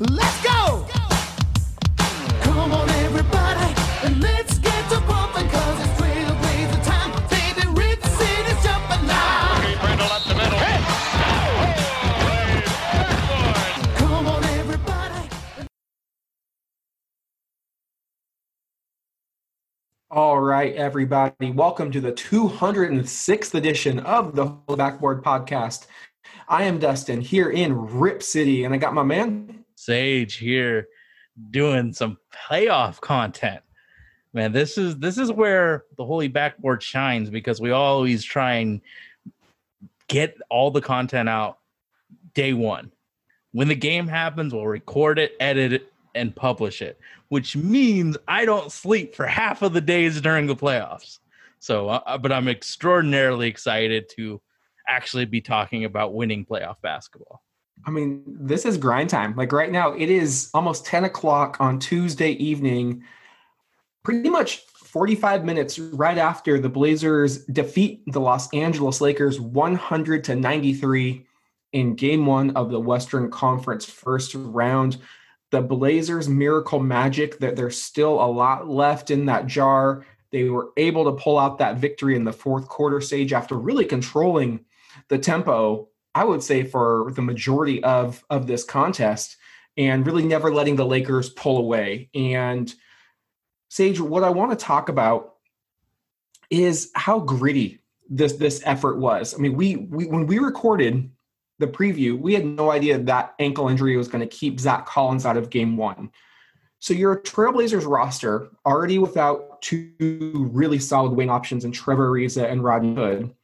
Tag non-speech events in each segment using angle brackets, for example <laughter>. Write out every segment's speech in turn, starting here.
Let's go! Come on, everybody, and let's get to bumping, cause it's trailblazer time. Baby, Rip City's jumping now. Brindle up the middle. Come on, everybody. All right, everybody. Welcome to the 206th edition of the Holy Backboard Podcast. I am Dustin here in Rip City, and I got my man. Sage here doing some playoff content. Man, this is this is where the holy backboard shines because we always try and get all the content out day one. When the game happens, we'll record it, edit it, and publish it, which means I don't sleep for half of the days during the playoffs. So, uh, but I'm extraordinarily excited to actually be talking about winning playoff basketball. I mean, this is grind time. Like right now, it is almost 10 o'clock on Tuesday evening, pretty much 45 minutes right after the Blazers defeat the Los Angeles Lakers 100 to 93 in game one of the Western Conference first round. The Blazers' miracle magic that there's still a lot left in that jar. They were able to pull out that victory in the fourth quarter stage after really controlling the tempo, I would say, for the majority of, of this contest and really never letting the Lakers pull away. And Sage, what I want to talk about is how gritty this this effort was. I mean, we we when we recorded the preview, we had no idea that ankle injury was going to keep Zach Collins out of game one. So you're Trailblazers roster already without two really solid wing options in Trevor Ariza and Rodney Hood.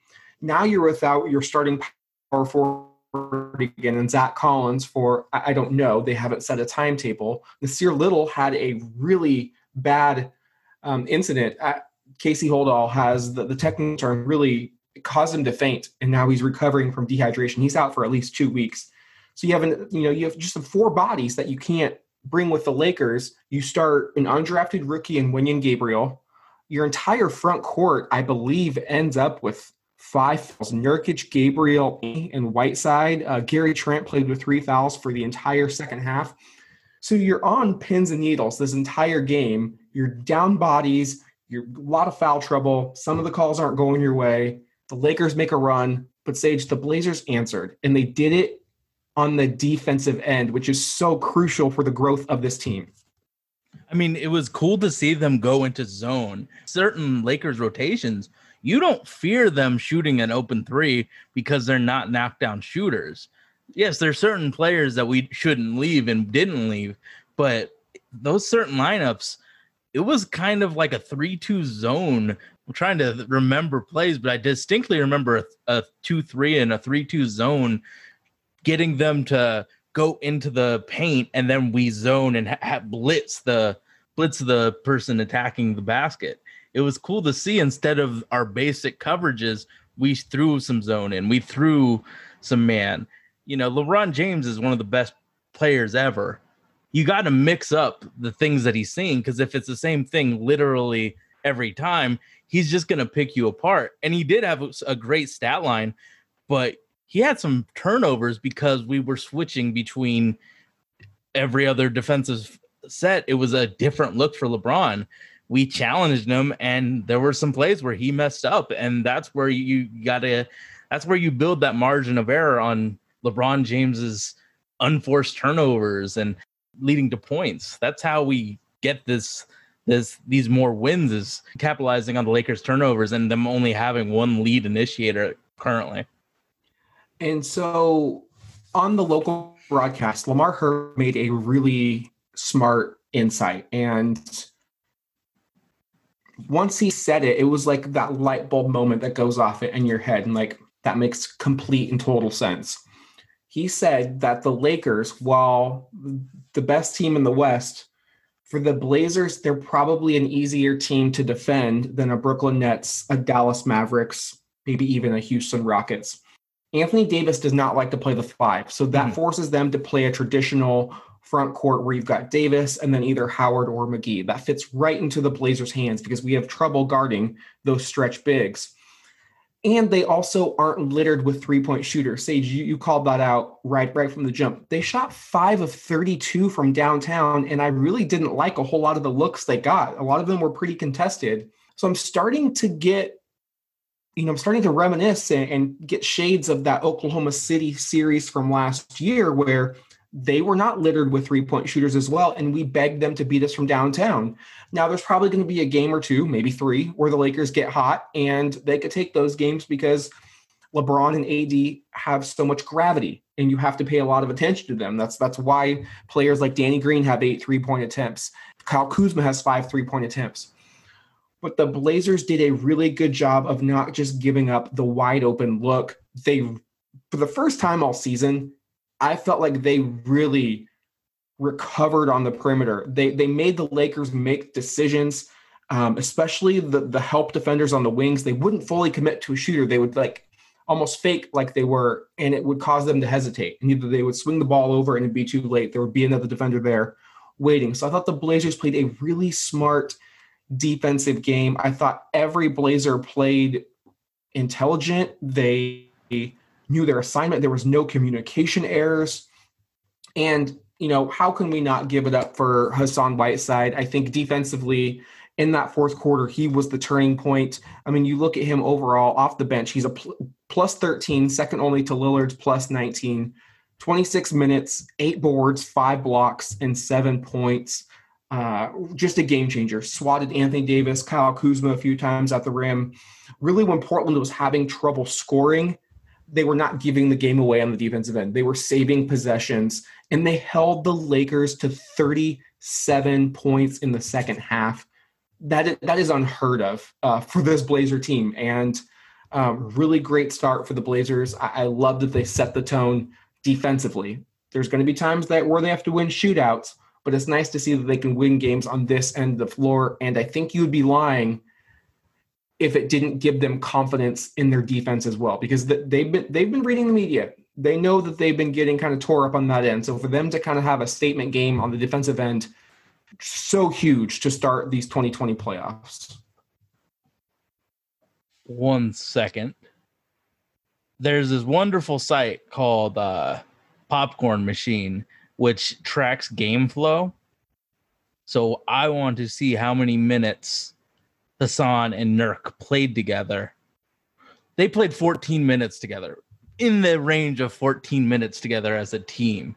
Now you're without your starting forward again and Zach Collins for I don't know. They haven't set a timetable. Nassir Little had a really bad um, incident. At, Casey Holdahl has the, the technical term really caused him to faint, and now he's recovering from dehydration. He's out for at least two weeks. So you have an you know you have just four bodies that you can't bring with the Lakers. You start an undrafted rookie in Wenyen Gabriel. Your entire front court, I believe, ends up with five fouls. Nurkic, Gabriel, and Whiteside. Uh, Gary Trent played with three fouls for the entire second half. So you're on pins and needles this entire game. You're down bodies. You're a lot of foul trouble. Some of the calls aren't going your way. The Lakers make a run, but Sage, the Blazers answered, and they did it on the defensive end, which is so crucial for the growth of this team. I mean, it was cool to see them go into zone. Certain Lakers rotations, you don't fear them shooting an open three because they're not knockdown shooters. Yes, there's certain players that we shouldn't leave and didn't leave, but those certain lineups, it was kind of like a 3 2 zone. I'm trying to remember plays, but I distinctly remember a, a 2 3 and a 3 2 zone getting them to go into the paint and then we zone and ha- blitz the blitz the person attacking the basket. It was cool to see instead of our basic coverages, we threw some zone in, we threw some man. You know, LeBron James is one of the best players ever. You got to mix up the things that he's seeing because if it's the same thing literally every time, he's just going to pick you apart. And he did have a- a great stat line, but he had some turnovers because we were switching between every other defensive set. It was a different look for LeBron. We challenged him, and there were some plays where he messed up, and that's where you gotta. That's where you build that margin of error on LeBron James's unforced turnovers and leading to points. That's how we get this this these more wins is capitalizing on the Lakers turnovers and them only having one lead initiator currently. And so on the local broadcast, Lamar Hurd made a really smart insight. And once he said it, it was like that light bulb moment that goes off in your head. And like, that makes complete and total sense. He said that the Lakers, while the best team in the West, for the Blazers, they're probably an easier team to defend than a Brooklyn Nets, a Dallas Mavericks, maybe even a Houston Rockets. Anthony Davis does not like to play the five. So that Mhm. forces them to play a traditional front court where you've got Davis and then either Howard or McGee. That fits right into the Blazers' hands because we have trouble guarding those stretch bigs. and they also aren't littered with three point shooters. Sage, you, you called that out right right from the jump. They shot five of 32 from downtown, and I really didn't like a whole lot of the looks they got. A lot of them were pretty contested. So I'm starting to get, you know, I'm starting to reminisce and, and get shades of that Oklahoma City series from last year where they were not littered with three point shooters as well. And we begged them to beat us from downtown. Now, there's probably going to be a game or two, maybe three, where the Lakers get hot and they could take those games because LeBron and AD have so much gravity and you have to pay a lot of attention to them. That's that's why players like Danny Green have eight three point attempts. Kyle Kuzma has five three point attempts. But the Blazers did a really good job of not just giving up the wide open look. They, for the first time all season, I felt like they really recovered on the perimeter. They they made the Lakers make decisions, um, especially the the help defenders on the wings. They wouldn't fully commit to a shooter. They would like almost fake like they were, and it would cause them to hesitate. And either they would swing the ball over and it'd be too late. There would be another defender there waiting. So I thought the Blazers played a really smart defensive game. I thought every Blazer played intelligent. They knew their assignment. There was no communication errors. And, you know, how can we not give it up for Hassan Whiteside? I think defensively in that fourth quarter, he was the turning point. I mean, you look at him overall off the bench, he's a pl- plus 13, second only to Lillard's plus 19, 26 minutes, eight boards, five blocks, and seven points. Uh, just a game changer. Swatted Anthony Davis, Kyle Kuzma a few times at the rim. Really, when Portland was having trouble scoring, they were not giving the game away on the defensive end. They were saving possessions, and they held the Lakers to 37 points in the second half. That that is unheard of uh, for this Blazer team, and um, really great start for the Blazers. I, I love that they set the tone defensively. There's going to be times that where they have to win shootouts, but it's nice to see that they can win games on this end of the floor. And I think you would be lying if it didn't give them confidence in their defense as well, because they've been they've been reading the media. They know that they've been getting kind of tore up on that end. So for them to kind of have a statement game on the defensive end, so huge to start these 2020 playoffs. One second. There's this wonderful site called uh, Popcorn Machine, which tracks game flow. So I want to see how many minutes Hassan and Nurk played together. They played 14 minutes together, in the range of 14 minutes together as a team.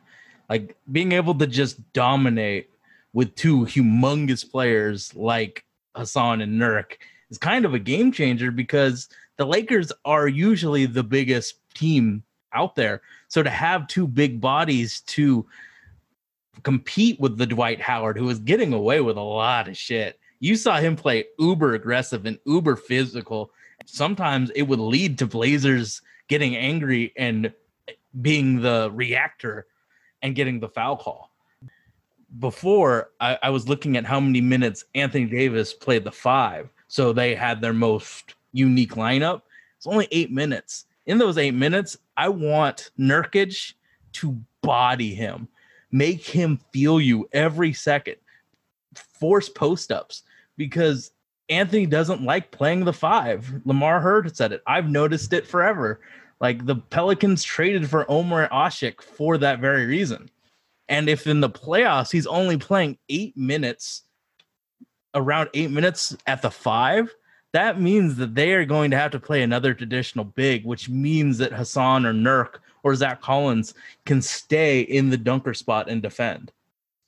Like being able to just dominate with two humongous players like Hassan and Nurk is kind of a game changer because the Lakers are usually the biggest team out there. So to have two big bodies to compete with the Dwight Howard, who was getting away with a lot of shit, you saw him play uber aggressive and uber physical. Sometimes it would lead to Blazers getting angry and being the reactor and getting the foul call. Before, I, I was looking at how many minutes Anthony Davis played the five. So they had their most unique lineup. It's only eight minutes. In those eight minutes, I want Nurkic to body him, make him feel you every second, force post ups, because Anthony doesn't like playing the five. Lamar Hurd said it. I've noticed it forever. Like the Pelicans traded for Omer Asik for that very reason. And if in the playoffs he's only playing eight minutes, around eight minutes at the five, that means that they are going to have to play another traditional big, which means that Hassan or Nurk or Zach Collins can stay in the dunker spot and defend.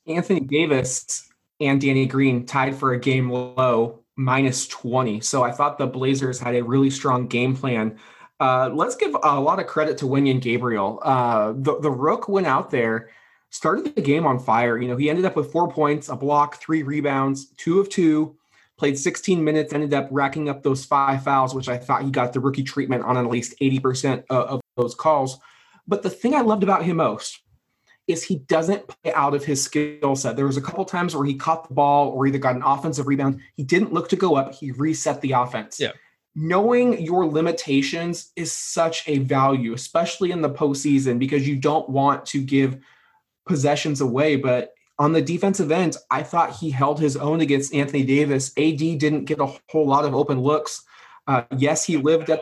Anthony Davis and Danny Green tied for a game low, minus 20. So I thought the Blazers had a really strong game plan. Uh, let's give a lot of credit to Wenyen Gabriel. Uh, the, the Rook went out there, started the game on fire. You know, he ended up with four points, a block, three rebounds, two of two, played 16 minutes, ended up racking up those five fouls, which I thought he got the rookie treatment on at least 80% of, of those calls. But the thing I loved about him most is he doesn't play out of his skill set. There was a couple times where he caught the ball or either got an offensive rebound. He didn't look to go up. He reset the offense. Yeah. Knowing your limitations is such a value, especially in the postseason, because you don't want to give possessions away. But on the defensive end, I thought he held his own against Anthony Davis. AD didn't get a whole lot of open looks. Uh, yes, he lived at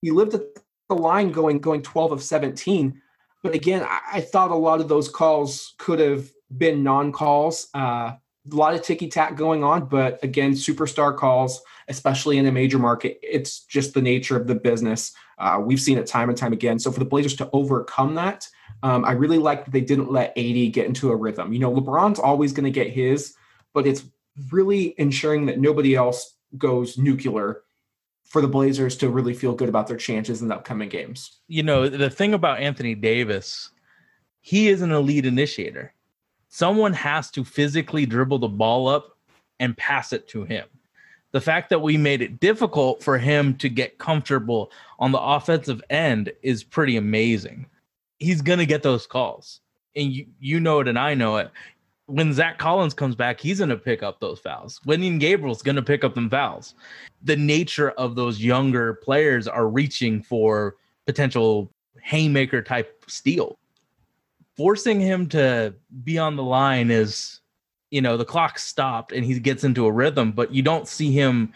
he lived at the line going going 12 of 17. But again, I, I thought a lot of those calls could have been non-calls. Uh, a lot of ticky tack going on, but again, superstar calls, especially in a major market, it's just the nature of the business. Uh, we've seen it time and time again. So for the Blazers to overcome that, um, I really like that they didn't let AD get into a rhythm. You know, LeBron's always going to get his, but it's really ensuring that nobody else goes nuclear for the Blazers to really feel good about their chances in the upcoming games. You know, the thing about Anthony Davis, he is an elite initiator. Someone has to physically dribble the ball up and pass it to him. The fact that we made it difficult for him to get comfortable on the offensive end is pretty amazing. He's going to get those calls. And you, you know it, and I know it. When Zach Collins comes back, he's going to pick up those fouls. Wenyen Gabriel's going to pick up them fouls. The nature of those younger players are reaching for potential haymaker type steal forcing him to be on the line is you know the clock stopped and he gets into a rhythm but you don't see him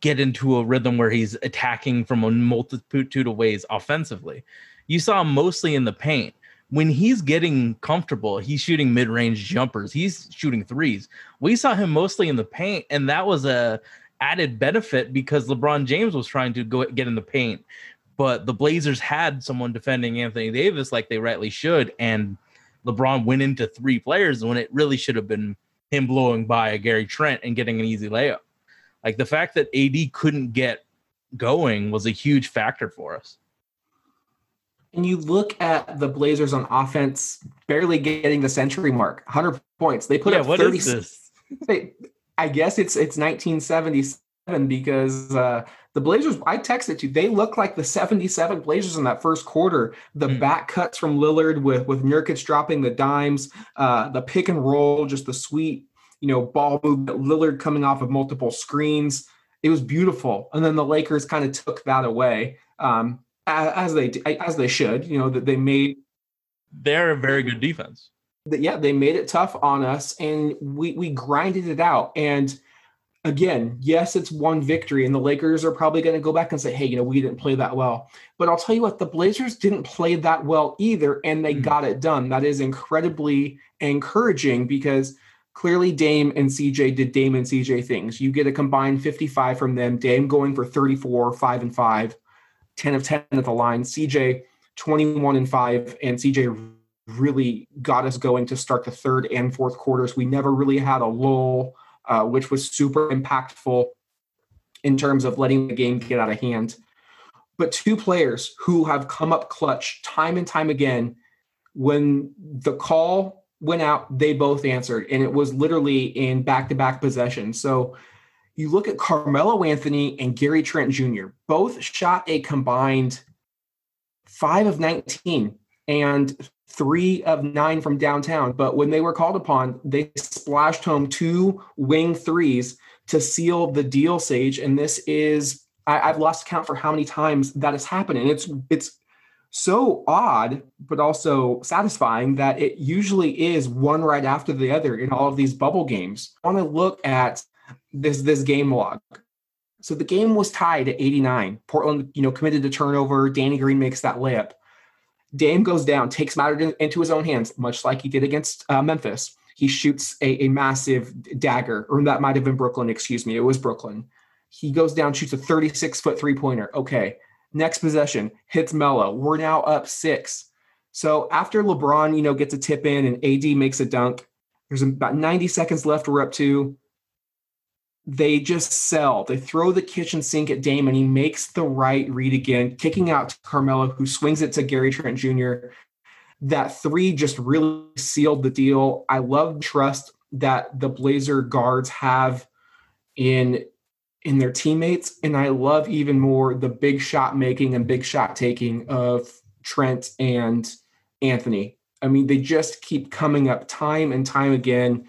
get into a rhythm where he's attacking from a multitude of ways offensively you saw him mostly in the paint when he's getting comfortable he's shooting mid-range jumpers he's shooting threes we saw him mostly in the paint and that was a added benefit because lebron james was trying to go get in the paint but the Blazers had someone defending Anthony Davis like they rightly should, and LeBron went into three players when it really should have been him blowing by a Gary Trent and getting an easy layup. Like the fact that AD couldn't get going was a huge factor for us. And you look at the Blazers on offense, barely getting the century mark, 100 points. They put yeah, up what 30. is this? <laughs> They, I guess it's it's 1977 because uh, the Blazers, I texted you, they look like the 77 Blazers in that first quarter. The Hmm. back cuts from Lillard with, with Nurkic dropping the dimes, uh, the pick and roll, just the sweet, you know, ball movement, Lillard coming off of multiple screens. It was beautiful. And then the Lakers kind of took that away, um, as they as they should. You know that they made They're a very good defense. that yeah they made it tough on us and we we grinded it out and again yes it's one victory and the lakers are probably going to go back and say hey you know we didn't play that well but i'll tell you what the blazers didn't play that well either and they Mm. got it done that is incredibly encouraging because clearly dame and cj did dame and cj things you get a combined 55 from them dame going for 34 5 and 5 10 of 10 at the line cj 21 and 5 and cj really got us going to start the third and fourth quarters. We never really had a lull, uh, which was super impactful in terms of letting the game get out of hand. But two players who have come up clutch time and time again, when the call went out, they both answered, and it was literally in back to back possession. So you look at Carmelo Anthony and Gary Trent Jr., both shot a combined five of 19 and three of nine from downtown. But when they were called upon, they splashed home two wing threes to seal the deal, Sage. And this is I, I've lost count for how many times that has happened. And it's it's so odd, but also satisfying that it usually is one right after the other in all of these bubble games. I want to look at this this game log. So the game was tied at 89. Portland, you know, committed to turnover. Danny Green makes that layup. Dame goes down, takes matters into his own hands, much like he did against uh, Memphis. He shoots a, a massive dagger, or that might have been Brooklyn, excuse me. It was Brooklyn. He goes down, shoots a 36 foot three pointer. Okay. Next possession hits Melo. We're now up six. So after LeBron, you know, gets a tip in and AD makes a dunk, there's about 90 seconds left. We're up two. They just sell. They throw the kitchen sink at Dame, and he makes the right read again, kicking out to Carmelo, who swings it to Gary Trent Jr. That three just really sealed the deal. I love trust that the Blazer guards have in in their teammates, and I love even more the big shot making and big shot taking of Trent and Anthony. I mean, they just keep coming up time and time again,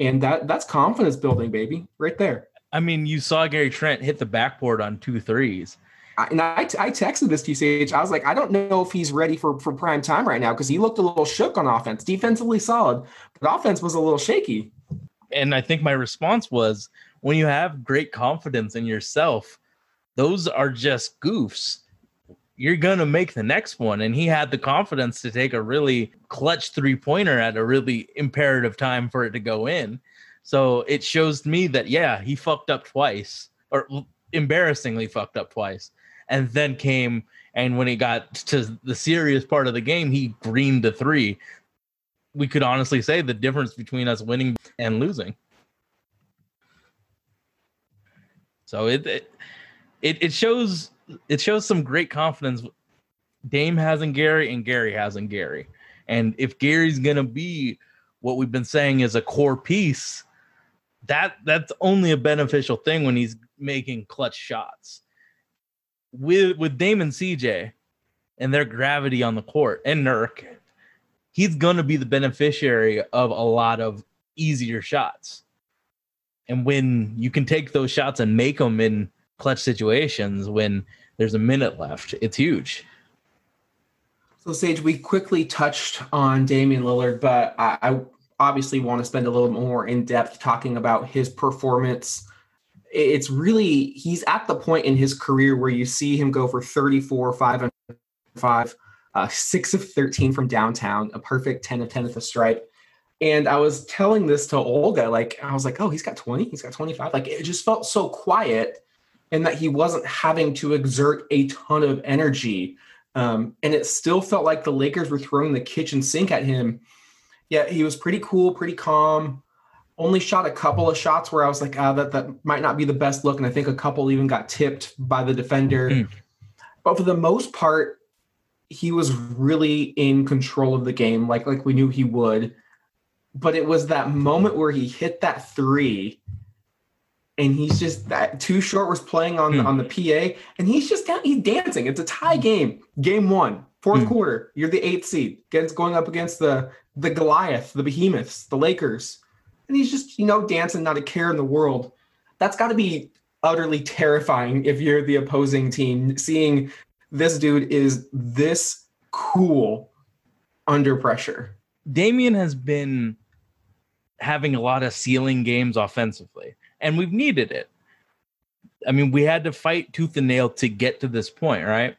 and that that's confidence building, baby, right there. I mean, you saw Gary Trent hit the backboard on two threes. I, and I, I texted this to Sage. I was like, I don't know if he's ready for, for prime time right now because he looked a little shook on offense. Defensively solid, but offense was a little shaky. And I think my response was when you have great confidence in yourself, those are just goofs. You're gonna make the next one. And he had the confidence to take a really clutch three pointer at a really imperative time for it to go in. So it shows me that yeah, he fucked up twice, or embarrassingly fucked up twice, and then came and when he got to the serious part of the game, he greened the three. We could honestly say the difference between us winning and losing. So it it it, it shows it shows some great confidence Dame has in Gary and Gary has in Gary. And if Gary's gonna be what we've been saying is a core piece, that that's only a beneficial thing when he's making clutch shots. With with Dame and CJ and their gravity on the court and Nurk, he's gonna be the beneficiary of a lot of easier shots. And when you can take those shots and make them in clutch situations when there's a minute left, it's huge. So, Sage, we quickly touched on Damian Lillard, but I, I obviously want to spend a little more in depth talking about his performance. It's really, he's at the point in his career where you see him go for 34, 5 and 5, uh, 6 of 13 from downtown, a perfect 10 of 10 at the stripe. And I was telling this to Olga, like, I was like, oh, he's got 20, he's got 25. Like, it just felt so quiet and that he wasn't having to exert a ton of energy. Um, and it still felt like the Lakers were throwing the kitchen sink at him. Yeah, he was pretty cool, pretty calm. Only shot a couple of shots where I was like, ah, that that might not be the best look, and I think a couple even got tipped by the defender. Mm. But for the most part, he was really in control of the game, like like we knew he would. But it was that moment where he hit that three and he's just that too short was playing on Hmm. on the PA, and he's just down, he's dancing. It's a tie game, game one, fourth Hmm. quarter. You're the eighth seed, against going up against the the Goliath, the Behemoths, the Lakers, and he's just you know dancing, not a care in the world. That's got to be utterly terrifying if you're the opposing team, seeing this dude is this cool under pressure. Damian has been having a lot of ceiling games offensively, and we've needed it. I mean, we had to fight tooth and nail to get to this point, right?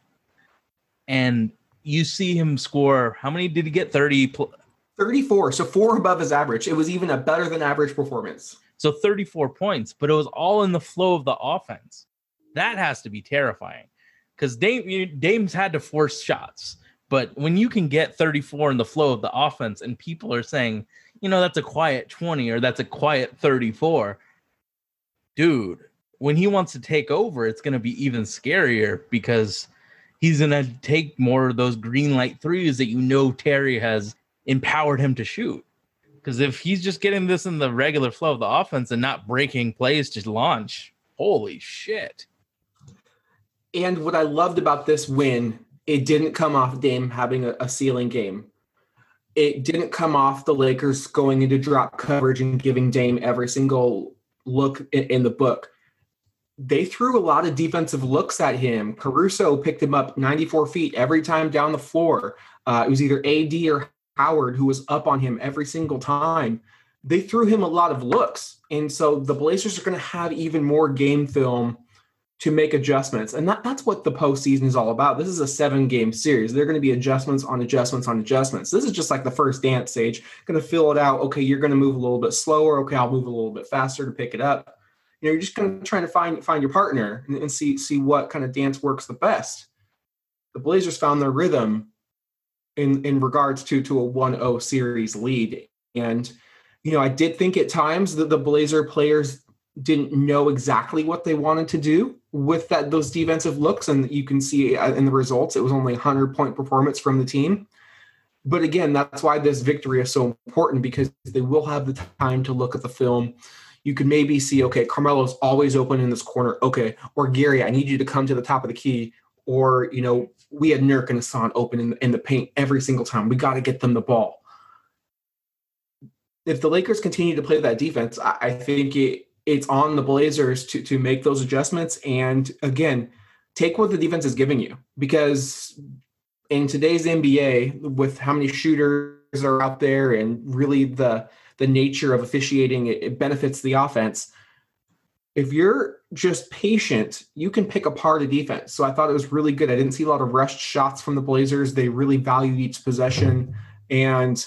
And you see him score. How many did he get? 30 pl- 34, so four above his average. It was even a better than average performance. So 34 points, but it was all in the flow of the offense. That has to be terrifying because Dame, Dame's had to force shots. But when you can get 34 in the flow of the offense and people are saying, you know, that's a quiet 20 or that's a quiet 34, dude, when he wants to take over, it's going to be even scarier because he's going to take more of those green light threes that you know Terry has empowered him to shoot. Because if he's just getting this in the regular flow of the offense and not breaking plays to launch, holy shit. And what I loved about this win, it didn't come off Dame having a, a ceiling game. It didn't come off the Lakers going into drop coverage and giving Dame every single look in, in the book. They threw a lot of defensive looks at him. Caruso picked him up 94 feet every time down the floor. Uh, it was either AD or Howard who was up on him every single time. They threw him a lot of looks. And so the Blazers are going to have even more game film to make adjustments. And that, that's what the postseason is all about. This is a seven game series. There are going to be adjustments on adjustments on adjustments. This is just like the first dance stage. Going to fill it out. Okay, you're going to move a little bit slower. Okay, I'll move a little bit faster to pick it up. You know, you're just going to trying to find find your partner and, and see see what kind of dance works the best. The Blazers found their rhythm in in regards to to a 1-0 series lead. And you know, I did think at times that the Blazer players didn't know exactly what they wanted to do with that those defensive looks and you can see uh, in the results it was only 100 point performance from the team. But again that's why this victory is so important because they will have the time to look at the film. You could maybe see okay carmelo's always open in this corner. Okay or gary i need you to come to the top of the key. Or you know we had nurk and hassan open in, in the paint every single time. We got to get them the ball. If the lakers continue to play that defense i, I think it it's on the Blazers to to make those adjustments and again take what the defense is giving you because in today's NBA with how many shooters are out there and really the the nature of officiating it, it benefits the offense if you're just patient, you can pick apart a defense. So I thought it was really good. I didn't see a lot of rushed shots from the Blazers. They really valued each possession, and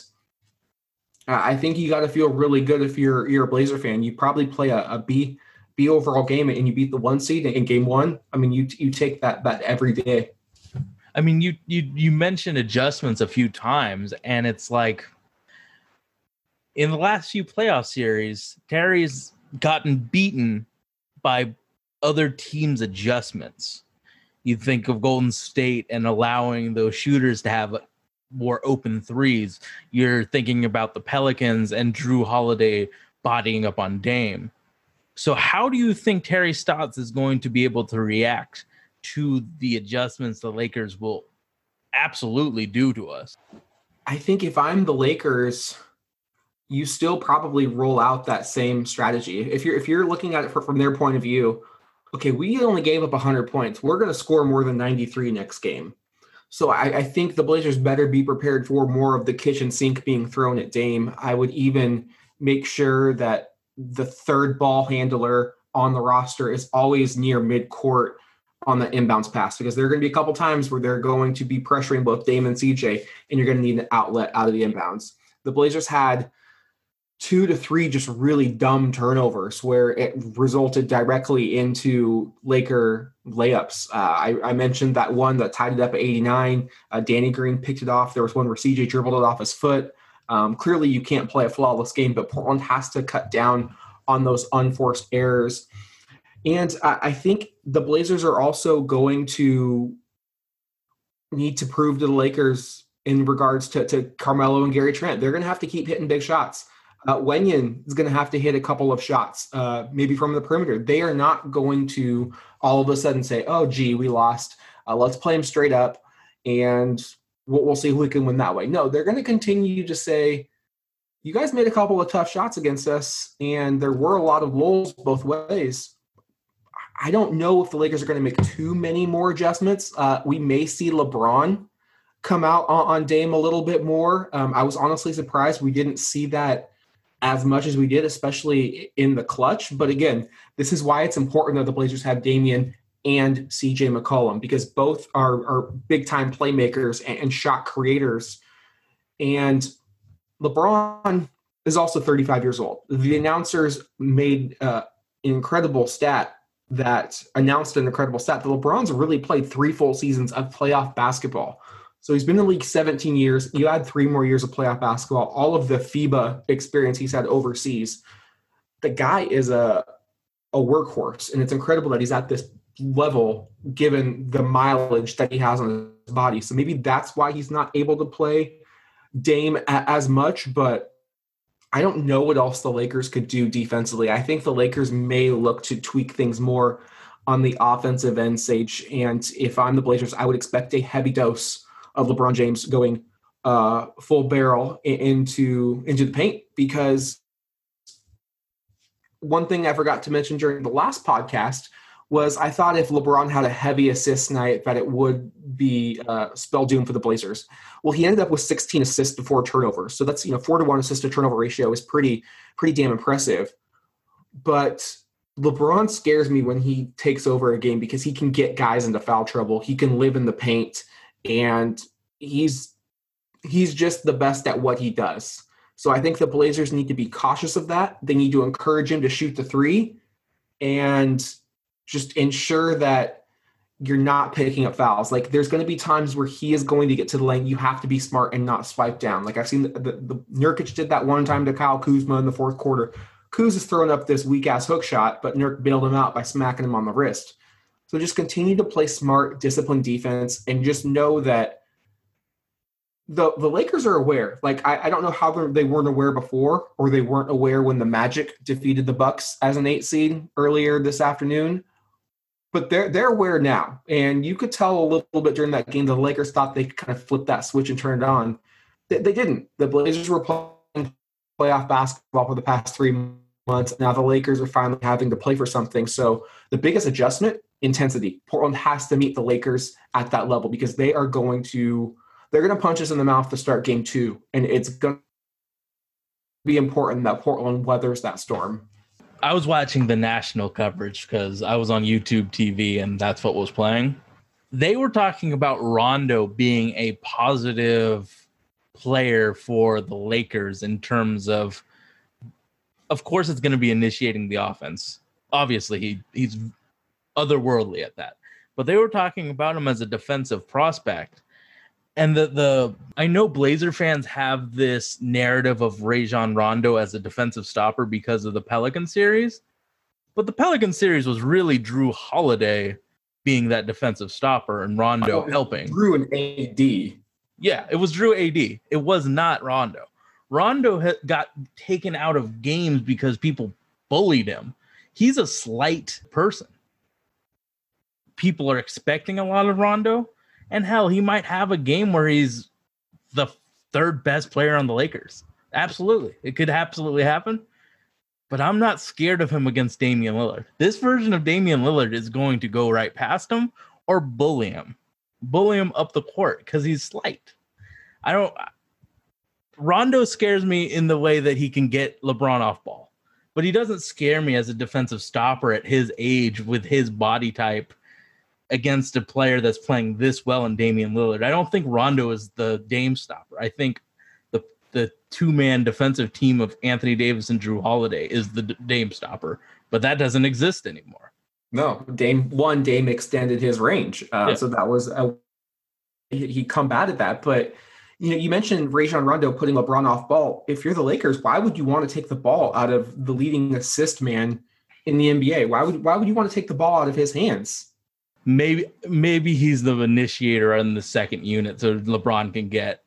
I think you got to feel really good if you're you're a Blazer fan. You probably play a, a B B overall game and you beat the one seed in game one. I mean, you you take that that every day. I mean, you you you mentioned adjustments a few times, and it's like in the last few playoff series, Terry's gotten beaten by other teams' adjustments. You think of Golden State and allowing those shooters to have more open threes. You're thinking about the Pelicans and Jrue Holiday bodying up on Dame. So, how do you think Terry Stotts is going to be able to react to the adjustments the Lakers will absolutely do to us? I think if I'm the Lakers, you still probably roll out that same strategy. If you're if you're looking at it from their point of view, okay, we only gave up 100 points. We're going to score more than 93 next game. So I, I, think the Blazers better be prepared for more of the kitchen sink being thrown at Dame. I would even make sure that the third ball handler on the roster is always near midcourt on the inbounds pass because there are going to be a couple times where they're going to be pressuring both Dame and CJ, and you're going to need an outlet out of the inbounds. The Blazers had two to three just really dumb turnovers where it resulted directly into Laker layups. Uh, I, I, mentioned that one that tied it up at 89. Uh, Danny Green picked it off. There was one where CJ dribbled it off his foot. Um, clearly, you can't play a flawless game, but Portland has to cut down on those unforced errors. And I, I think the Blazers are also going to need to prove to the Lakers in regards to, to Carmelo and Gary Trent. They're going to have to keep hitting big shots. Uh, Wenyen is going to have to hit a couple of shots, uh, maybe from the perimeter. They are not going to all of a sudden say, "Oh, gee, we lost. Uh, let's play them straight up, and we'll, we'll see who can win that way." No, they're going to continue to say, "You guys made a couple of tough shots against us, and there were a lot of lulls both ways." I don't know if the Lakers are going to make too many more adjustments. Uh, we may see LeBron come out on, on Dame a little bit more. Um, I was honestly surprised we didn't see that as much as we did, especially in the clutch. But again, this is why it's important that the Blazers have Damian and CJ McCollum because both are, are big time playmakers and, and shot creators. And LeBron is also 35 years old. The announcers made uh, an incredible stat that announced an incredible stat that LeBron's really played three full seasons of playoff basketball. So he's been in the league 17 years. You add three more years of playoff basketball, all of the FIBA experience he's had overseas. The guy is a a workhorse, and it's incredible that he's at this level given the mileage that he has on his body. So maybe that's why he's not able to play Dame as much, but I don't know what else the Lakers could do defensively. I think the Lakers may look to tweak things more on the offensive end, Sage. And if I'm the Blazers, I would expect a heavy dose of LeBron James going uh, full barrel into into the paint because one thing I forgot to mention during the last podcast was I thought if LeBron had a heavy assist night that it would be uh, spell doom for the Blazers. Well, he ended up with 16 assists before turnovers, so that's you know four to one assist to turnover ratio is pretty pretty damn impressive. But LeBron scares me when he takes over a game because he can get guys into foul trouble. He can live in the paint and he's he's just the best at what he does. So I think the Blazers need to be cautious of that. They need to encourage him to shoot the three and just ensure that you're not picking up fouls. Like there's going to be times where he is going to get to the lane. You have to be smart and not swipe down. Like I've seen the, the, the Nurkic did that one time to Kyle Kuzma in the fourth quarter. Kuz is throwing up this weak ass hook shot, but Nurk bailed him out by smacking him on the wrist. So just continue to play smart, disciplined defense, and just know that the the Lakers are aware. Like I, I don't know how they weren't aware before, or they weren't aware when the Magic defeated the Bucks as an eight seed earlier this afternoon. But they're they're aware now, and you could tell a little bit during that game the Lakers thought they could kind of flip that switch and turn it on. They, they didn't. The Blazers were playing playoff basketball for the past three months. Now the Lakers are finally having to play for something. So the biggest adjustment intensity. Portland has to meet the Lakers at that level because they are going to they're going to punch us in the mouth to start game 2 and it's going to be important that Portland weathers that storm. I was watching the national coverage because I was on YouTube TV and that's what was playing. They were talking about Rondo being a positive player for the Lakers in terms of, of course, it's going to be initiating the offense. Obviously, he he's otherworldly at that. But they were talking about him as a defensive prospect. And the the I know Blazer fans have this narrative of Rajon Rondo as a defensive stopper because of the Pelican series. But the Pelican series was really Jrue Holiday being that defensive stopper and Rondo Oh, helping. Jrue and AD. Yeah, it was Jrue AD. It was not Rondo. Rondo ha- got taken out of games because people bullied him. He's a slight person. People are expecting a lot of Rondo, and hell, he might have a game where he's the third best player on the Lakers. Absolutely, it could absolutely happen. But I'm not scared of him against Damian Lillard. This version of Damian Lillard is going to go right past him or bully him bully him up the court because he's slight. I don't. Rondo scares me in the way that he can get LeBron off ball, but he doesn't scare me as a defensive stopper at his age with his body type against a player that's playing this well in Damian Lillard. I don't think Rondo is the Dame stopper. I think the the two man defensive team of Anthony Davis and Jrue Holiday is the Dame stopper, but that doesn't exist anymore. No, Dame one Dame extended his range, uh, Yeah. so that was a, he, he combated that. But you know, you mentioned Rajon Rondo putting LeBron off ball. If you're the Lakers, why would you want to take the ball out of the leading assist man in the NBA? Why would why would you want to take the ball out of his hands? Maybe maybe he's the initiator in the second unit so LeBron can get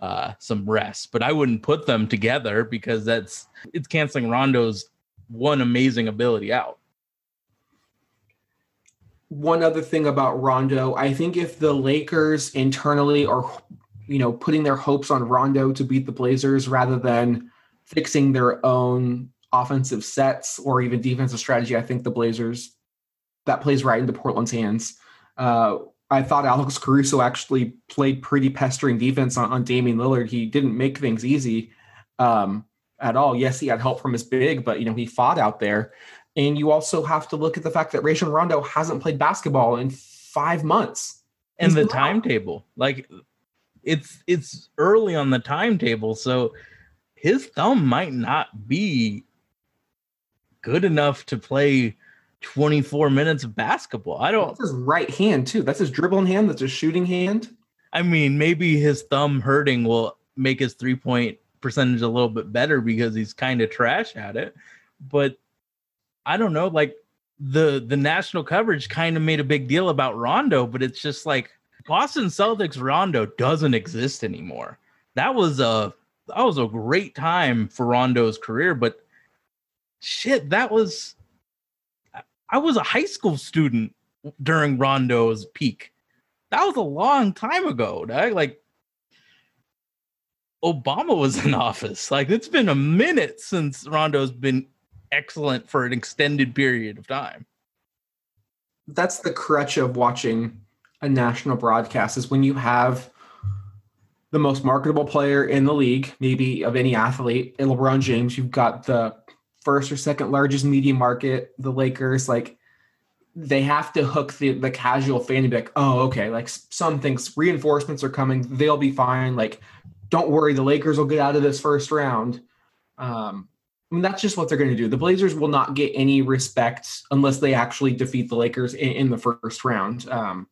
uh some rest but I wouldn't put them together because that's it's canceling Rondo's one amazing ability out. One other thing about Rondo, I think if the Lakers internally are, you know, putting their hopes on Rondo to beat the Blazers rather than fixing their own offensive sets or even defensive strategy, I think the Blazers that plays right into Portland's hands. Uh, I thought Alex Caruso actually played pretty pestering defense on, on Damian Lillard. He didn't make things easy um, at all. Yes, he had help from his big, but you know he fought out there. And you also have to look at the fact that Rajon Rondo hasn't played basketball in five months. and He's the timetable like it's it's early on the timetable so his thumb might not be good enough to play 24 minutes of basketball I don't That's his right hand too. That's his dribbling hand. That's his shooting hand. I mean, maybe his thumb hurting will make his three point percentage a little bit better because he's kind of trash at it. But I don't know, like the the national coverage kind of made a big deal about Rondo, but it's just like Boston Celtics Rondo doesn't exist anymore. That was a that was a great time for Rondo's career, but shit, that was I was a high school student during Rondo's peak that was a long time ago. Dog. Like Obama was in <laughs> office. Like it's been a minute since Rondo's been excellent for an extended period of time. That's the crutch of watching a national broadcast is when you have the most marketable player in the league, maybe of any athlete, in LeBron James. You've got the first or second largest media market, the Lakers. Like they have to hook the, the casual fan to be like, oh, okay, like some things, reinforcements are coming, they'll be fine. Like, don't worry, the Lakers will get out of this first round. Um, I mean, that's just what they're going to do. The Blazers will not get any respect unless they actually defeat the Lakers in, in the first round. Um,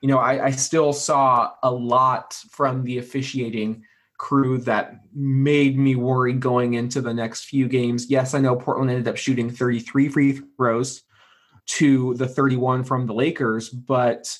you know, I, I still saw a lot from the officiating crew that made me worry going into the next few games. Yes, I know Portland ended up shooting 33 free throws to the 31 from the Lakers, but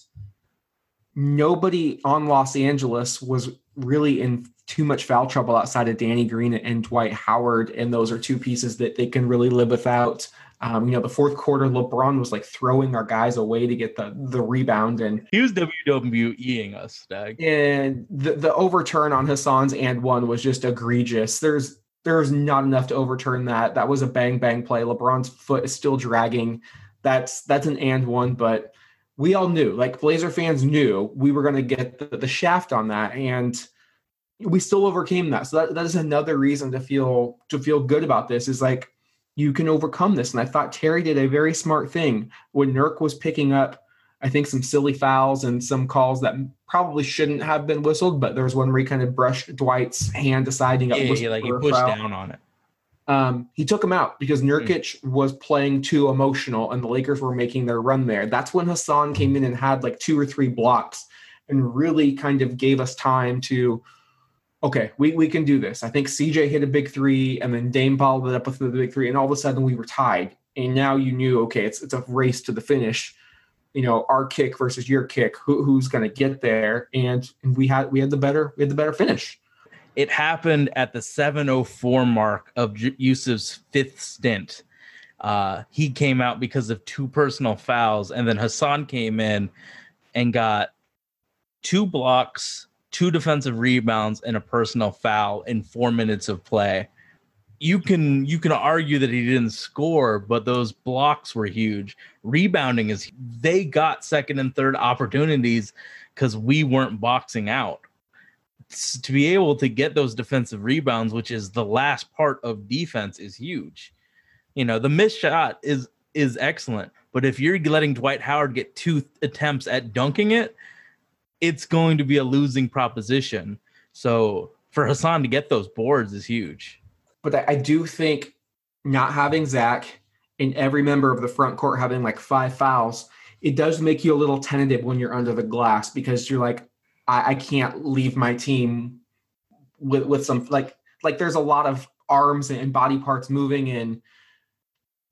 nobody on Los Angeles was really in too much foul trouble outside of Danny Green and Dwight Howard. And those are two pieces that they can really live without. Um, you know, the fourth quarter, LeBron was like throwing our guys away to get the the rebound, and He was WWEing us, Doug. and the the overturn on Hassan's and one was just egregious. There's there's not enough to overturn that. That was a bang bang play. LeBron's foot is still dragging. That's that's an and one, but we all knew, like Blazer fans knew, we were going to get the, the shaft on that, and we still overcame that. So that, that is another reason to feel to feel good about this. Is like you can overcome this. And I thought Terry did a very smart thing when Nurk was picking up, I think, some silly fouls and some calls that probably shouldn't have been whistled, but there was one where he kind of brushed Dwight's hand aside and got Yeah, he, like he pushed foul. down on it. Um, he took him out because Nurkic was playing too emotional and the Lakers were making their run there. That's when Hassan came in and had like two or three blocks and really kind of gave us time to, okay, we, we can do this. I think CJ hit a big three and then Dame followed it up with the big three, and all of a sudden we were tied. And now you knew, okay, it's it's a race to the finish. You know, our kick versus your kick. Who, who's going to get there? And, and we had we had the better we had the better finish. It happened at the 704 mark of Ju- Jusuf's fifth stint. Uh, he came out because of two personal fouls, and then Hassan came in and got two blocks, two defensive rebounds, and a personal foul in four minutes of play. You can you can argue that he didn't score, but those blocks were huge. Rebounding is they got second and third opportunities because we weren't boxing out to be able to get those defensive rebounds, which is the last part of defense, is huge. You know, the missed shot is is excellent, but if you're letting Dwight Howard get two attempts at dunking it, it's going to be a losing proposition. So for Hassan to get those boards is huge. but I, do think not having Zach and every member of the front court having like five fouls, it does make you a little tentative when you're under the glass because you're like, I, I can't leave my team with with some like like there's a lot of arms and body parts moving and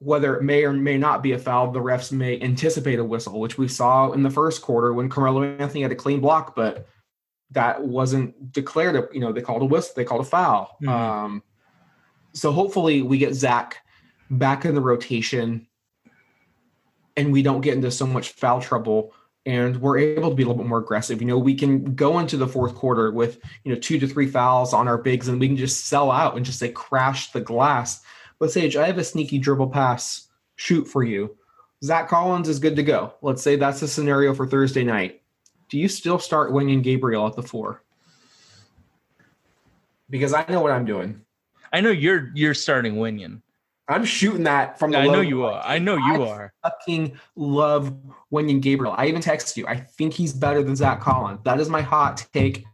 whether it may or may not be a foul, the refs may anticipate a whistle, which we saw in the first quarter when Carmelo Anthony had a clean block, but that wasn't declared. A, you know, they called a whistle, they called a foul. Mhm. Um, so hopefully we get Zach back in the rotation and we don't get into so much foul trouble and we're able to be a little bit more aggressive. You know, we can go into the fourth quarter with, you know, two to three fouls on our bigs and we can just sell out and just say crash the glass. But Sage, I have a sneaky dribble pass shoot for you. Zach Collins is good to go. Let's say that's the scenario for Thursday night. Do you still start Wenyen Gabriel at the four? Because I know what I'm doing. I know you're you're starting Wenyen. I'm shooting that from the I know you are. I know you I are. fucking love Wenyen Gabriel. I even texted you. I think he's better than Zach Collins. That is my hot take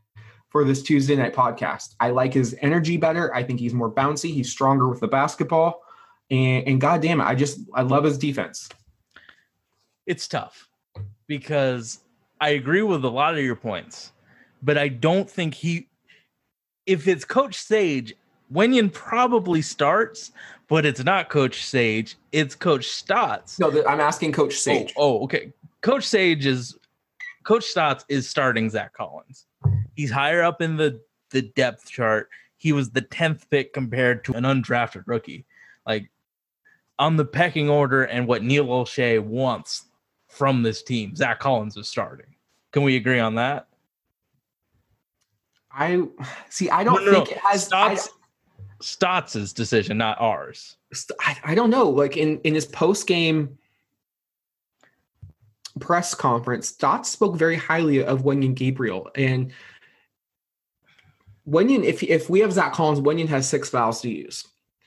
for this Tuesday night podcast. I like his energy better. I think he's more bouncy. He's stronger with the basketball. And, and god damn it, I just I love his defense. it's tough because I agree with a lot of your points, but I don't think he. If it's Coach Sage, Wenyen probably starts, but it's not Coach Sage. It's Coach Stotts. No, I'm asking Coach oh, Sage. Oh, oh, okay. Coach Sage is Coach Stotts is starting Zach Collins. He's higher up in the the depth chart. He was the tenth pick compared to an undrafted rookie. Like on the pecking order and what Neil Olshey wants from this team, Zach Collins is starting. Can we agree on that? I see. I don't No, no, no. think it has. I, Stotts, Stotts's decision, not ours. I, I don't know. Like in in his post game press conference, Dot spoke very highly of Wenyen Gabriel and Wenyen. If if we have Zach Collins, Wenyen has six fouls to use.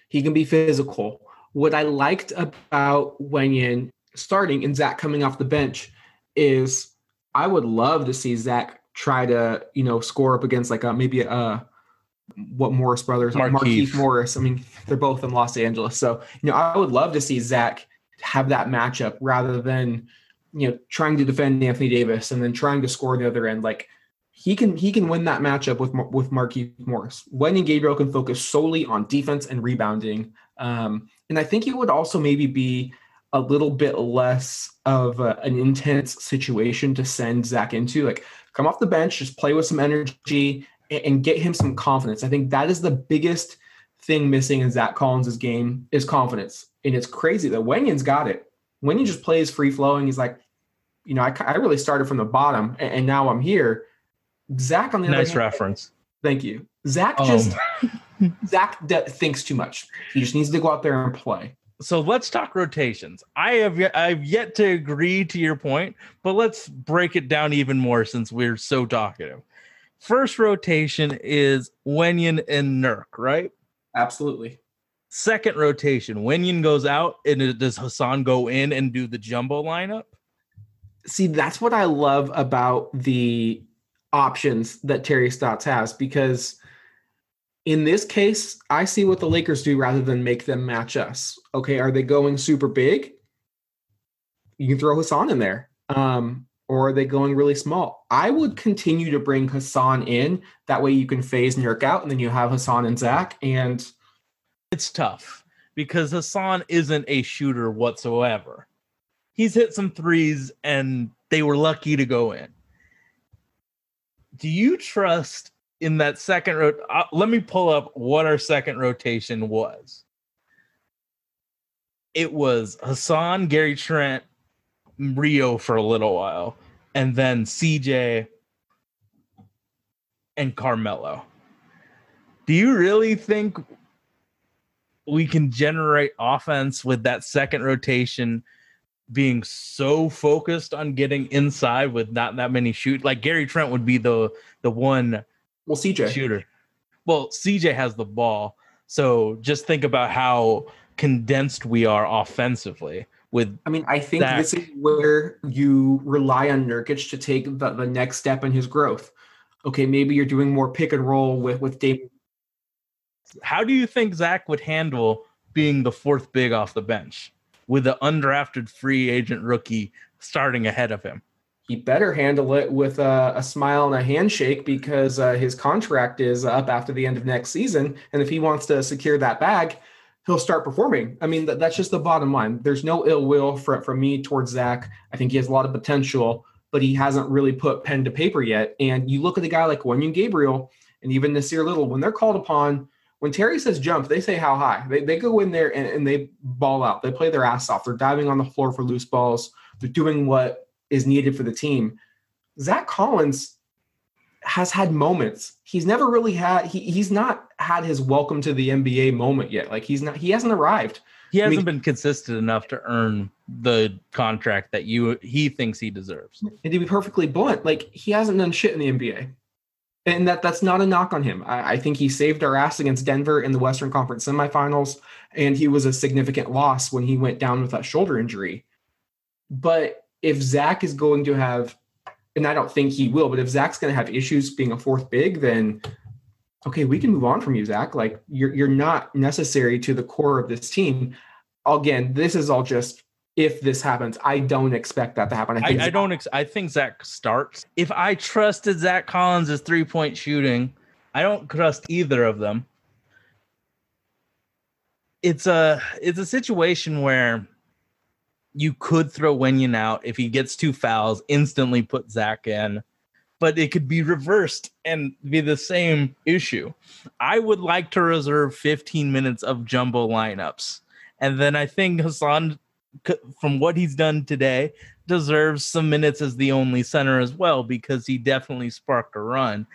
He can be physical. What I liked about Wenyen starting and Zach coming off the bench is I would love to see Zach try to you know score up against like a maybe a what Morris brothers Markieff. Markieff Morris. I mean they're both in Los Angeles, so you know I would love to see Zach have that matchup rather than you know trying to defend Anthony Davis and then trying to score the other end. Like he can he can win that matchup with with Marquise Morris. Wenyen Gabriel can focus solely on defense and rebounding, um, and I think it would also maybe be a little bit less of a, an intense situation to send Zach into. Like come off the bench, just play with some energy and, and get him some confidence. I think that is the biggest thing missing in Zach Collins' game is confidence. And it's crazy that Wenyen's got it. Wenyen just plays free flowing. He's like, you know, I, I really started from the bottom and, and now I'm here. Zach on the Nice hand, reference. thank you. Zach Um, just <laughs> Zach de- thinks too much. He just needs to go out there and play. so let's talk rotations. I have yet, I've yet to agree to your point, but let's break it down even more since we're so talkative. First rotation is Wenyen and Nurk, right? Absolutely. Second rotation, Wenyen goes out, and does Hassan go in and do the jumbo lineup? See, that's what I love about the options that Terry Stotts has because in this case, I see what the Lakers do rather than make them match us. Okay, are they going super big? You can throw Hassan in there. Um, or are they going really small? I would continue to bring Hassan in. That way you can phase Nurk out, and then you have Hassan and Zach. And It's tough because Hassan isn't a shooter whatsoever. He's hit some threes, and they were lucky to go in. Do you trust in that second rot? Uh, let me pull up what our second rotation was. It was Hassan, Gary Trent, Rio for a little while, and then CJ and Carmelo. Do you really think we can generate offense with that second rotation being so focused on getting inside with not that many shoot? Like Gary Trent would be the the one well, CJ. shooter. Well, CJ has the ball, so just think about how condensed we are offensively with I mean, I think this is where you rely on Nurkic to take the, the next step in his growth. Okay, maybe you're doing more pick and roll with with Dame. how do you think Zach would handle being the fourth big off the bench with an undrafted free agent rookie starting ahead of him? He better handle it with a, a smile and a handshake because uh, his contract is up after the end of next season, and if he wants to secure that bag, he'll start performing. I mean, that, that's just the bottom line. There's no ill will from from me towards Zach. I think he has a lot of potential, but he hasn't really put pen to paper yet. And you look at a guy like Wenyen Gabriel and even Nassir Little when they're called upon. When Terry says jump, they say how high. They, they go in there and, and they ball out. They play their ass off. They're diving on the floor for loose balls. They're doing what is needed for the team. Zach Collins has had moments. He's never really had he he's not had his welcome to the NBA moment yet. Like he's not he hasn't arrived. He hasn't mean- been consistent enough to earn the contract that you he thinks he deserves. And to be perfectly blunt, like he hasn't done shit in the NBA. And that that's not a knock on him. I, I think he saved our ass against Denver in the Western Conference semifinals, and he was a significant loss when he went down with that shoulder injury. But if Zach is going to have, and I don't think he will, but if Zach's going to have issues being a fourth big, then okay, we can move on from you, Zach. Like you're you're not necessary to the core of this team. Again, this is all just if this happens. I don't expect that to happen. I, think I don't. Ex- I think Zach starts. If I trusted Zach Collins' three point shooting, I don't trust either of them. It's a it's a situation where you could throw Wenyen out if he gets two fouls, instantly put Zach in, but it could be reversed and be the same issue. I would like to reserve 15 minutes of jumbo lineups, and then I think Hassan, from what he's done today, deserves some minutes as the only center as well because he definitely sparked a run.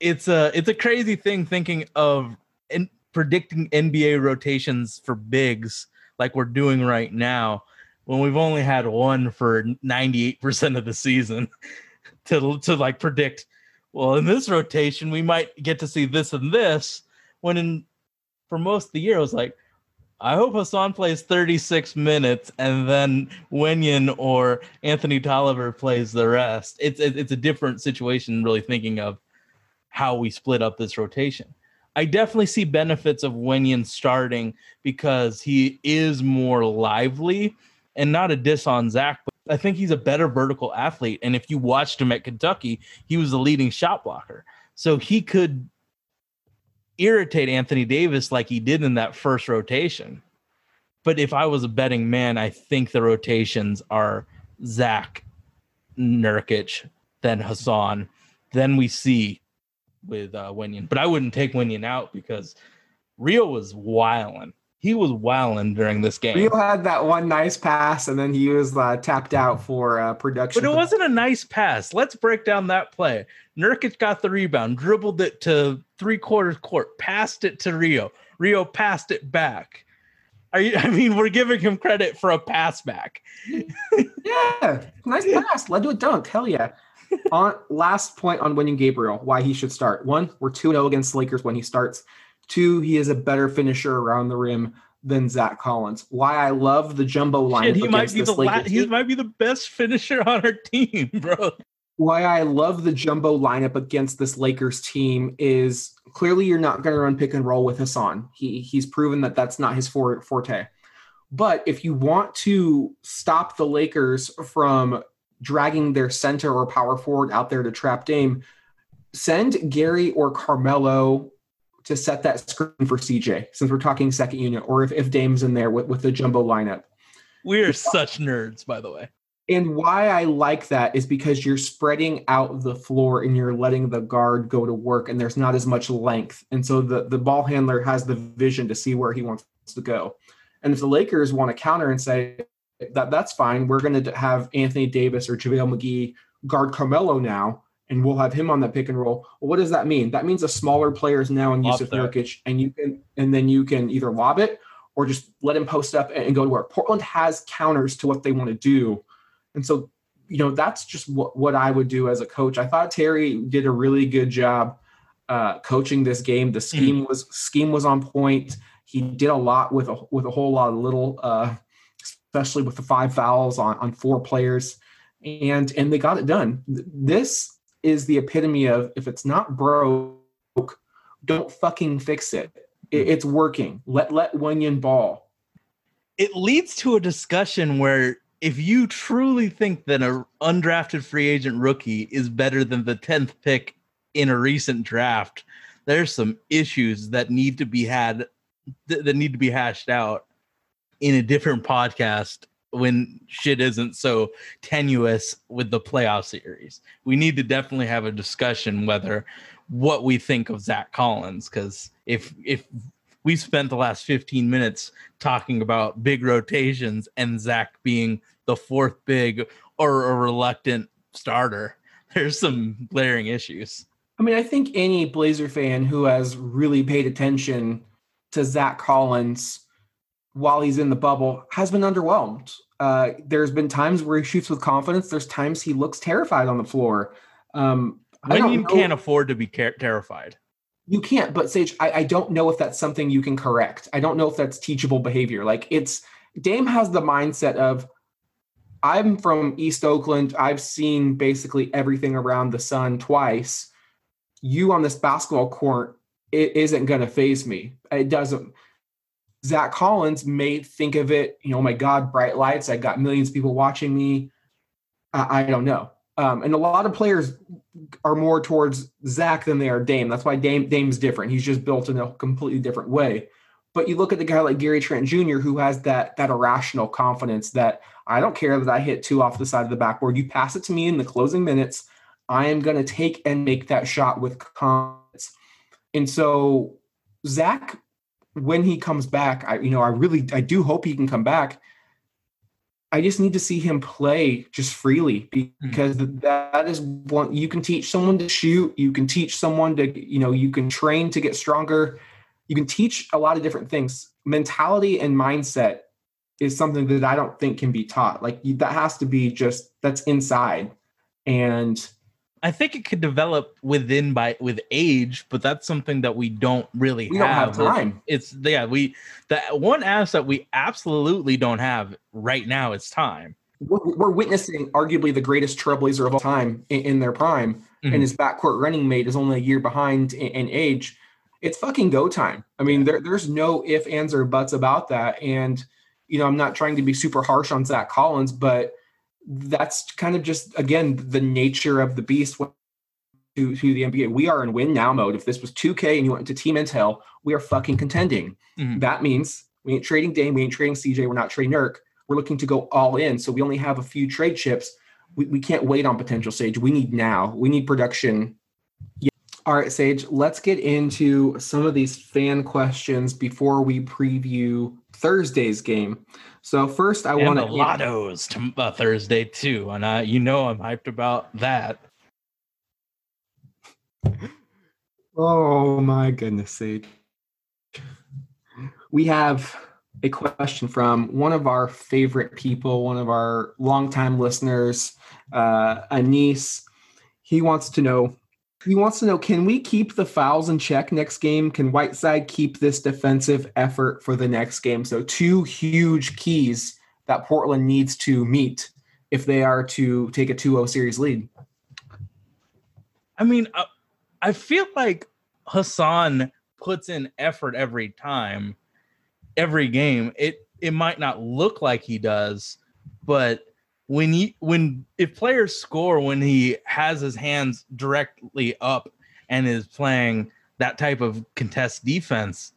It's a it's a crazy thing thinking of and predicting NBA rotations for bigs like we're doing right now when we've only had one for 98% of the season <laughs> to to like predict well in this rotation we might get to see this and this when in for most of the year it was like I hope Hassan plays 36 minutes and then Wenyen or Anthony Tolliver plays the rest. It's it- it's a different situation really thinking of how we split up this rotation. I definitely see benefits of Wenyen starting because he is more lively and not a diss on Zach, but I think he's a better vertical athlete. And if you watched him at Kentucky, he was the leading shot blocker. So he could irritate Anthony Davis like he did in that first rotation. But if I was a betting man, I think the rotations are Zach, Nurkic, then Hassan, then we see with uh, Wenyen. But I wouldn't take Wenyen out because Rio was wilding. He was wilding during this game. Rio had that one nice pass, and then he was uh, tapped out for uh, production. But it wasn't a nice pass. Let's break down that play. Nurkic got the rebound, dribbled it to three quarters court, passed it to Rio. Rio passed it back. Are you? <laughs> I mean, we're giving him credit for a pass back. <laughs> Yeah, nice pass. Led to a dunk. Hell yeah. on last point on Wenyen Gabriel, why he should start. One, we're 2 0 against the Lakers when he starts. Two, he is a better finisher around the rim than Zach Collins. Why I love the jumbo lineup Shit, he might against be this the la- he might be the best finisher on our team, <laughs> bro. why I love the jumbo lineup against this Lakers team is clearly you're not going to run pick and roll with Hassan. He he's proven that that's not his for, forte. But if you want to stop the Lakers from dragging their center or power forward out there to trap Dame, send Gary or Carmelo to set that screen for CJ since we're talking second unit or if, if Dame's in there with, with the jumbo lineup. We are such nerds, by the way. And why I like that is because you're spreading out the floor and you're letting the guard go to work, and there's not as much length. And so the, the ball handler has the vision to see where he wants to go. And if the Lakers want to counter and say that that's fine, we're going to have Anthony Davis or JaVale McGee guard Carmelo now, and we'll have him on the pick and roll. Well, what does that mean? That means a smaller player is now in Jusuf that. Nurkic, and you can and then you can either lob it or just let him post up and, go to work. Portland has counters to what they want to do. And so, you know, that's just what, what I would do as a coach. I thought Terry did a really good job uh, coaching this game. The scheme was scheme was on point. He did a lot with a with a whole lot of little, uh, especially with the five fouls on on four players, and and they got it done. This is the epitome of if it's not broke, don't fucking fix it. it it's working. Let let Wenyen ball. It leads to a discussion where if you truly think that an undrafted free agent rookie is better than the 10th pick in a recent draft, there's some issues that need to be had that need to be hashed out in a different podcast when shit isn't so tenuous with the playoff series. We need to definitely have a discussion whether what we think of Zach Collins because if if we spent the last 15 minutes talking about big rotations and Zach being the fourth big or a reluctant starter, <laughs> there's some glaring issues. I mean, I think any Blazer fan who has really paid attention to Zach Collins while he's in the bubble has been underwhelmed. Uh, there's been times where he shoots with confidence. There's times he looks terrified on the floor. Um, When you know- can't afford to be car- terrified. you can't, but Sage, I, I don't know if that's something you can correct. I don't know if that's teachable behavior. Like it's Dame has the mindset of I'm from East Oakland. I've seen basically everything around the sun twice. You on this basketball court, it isn't going to phase me. It doesn't. Zach Collins may think of it, you know, oh my God, bright lights. I got millions of people watching me. I, I don't know. Um, and a lot of players are more towards Zach than they are Dame. That's why Dame Dame's different. He's just built in a completely different way. But you look at the guy like Gary Trent Jr., who has that that irrational confidence that I don't care that I hit two off the side of the backboard. You pass it to me in the closing minutes. I am going to take and make that shot with confidence. And so Zach, when he comes back, I you know I really I do hope he can come back. I just need to see him play just freely hmm. because that is one you can teach someone to shoot, you can teach someone to you know you can train to get stronger, you can teach a lot of different things. Mentality and mindset is something that I don't think can be taught. Like that has to be just that's inside, and I think it could develop within by with age, but that's something that we don't really we don't have have. time. It's yeah, we that one asset we absolutely don't have right now is time. We're, we're witnessing arguably the greatest trailblazer of all time in, in their prime, Mhm. and his backcourt running mate is only a year behind in, in age. It's fucking go time. I mean, there, there's no if, ands, or buts about that. And you know, I'm not trying to be super harsh on Zach Collins, but that's kind of just again the nature of the beast to, to the NBA. We are in win now mode. If this was 2K and you went to Team Intel, we are fucking contending. Mhm. That means we ain't trading Dame, we ain't trading CJ, we're not trading Nurk. We're looking to go all in. So we only have a few trade chips. We, we can't wait on potential Sage. We need now. We need production. Yeah. All right, Sage, let's get into some of these fan questions before we preview Thursday's game. So first I want the lottos to uh, Thursday too, and uh, you know I'm hyped about that. Oh my goodness, Sage. We have a question from one of our favorite people, one of our longtime listeners, uh, Anise. He wants to know He wants to know can we keep the fouls in check next game? Can Whiteside keep this defensive effort for the next game? So, two huge keys that Portland needs to meet if they are to take a 2 0 series lead. I mean, uh, I feel like Hassan puts in effort every time, every game. It it might not look like he does, but when he when if players score when he has his hands directly up and is playing that type of contest defense,